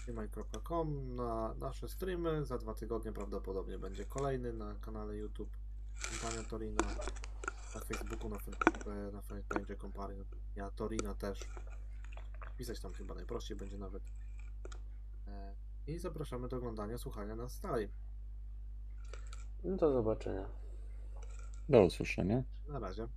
gmail.com na nasze streamy. Za dwa tygodnie prawdopodobnie będzie kolejny na kanale YouTube kompania Torina, na Facebooku, na, na fanpage kompania Torina też. Pisać tam chyba najprościej będzie nawet. E, I zapraszamy do oglądania, słuchania nas dalej. No do zobaczenia. Do usłyszenia. Na razie.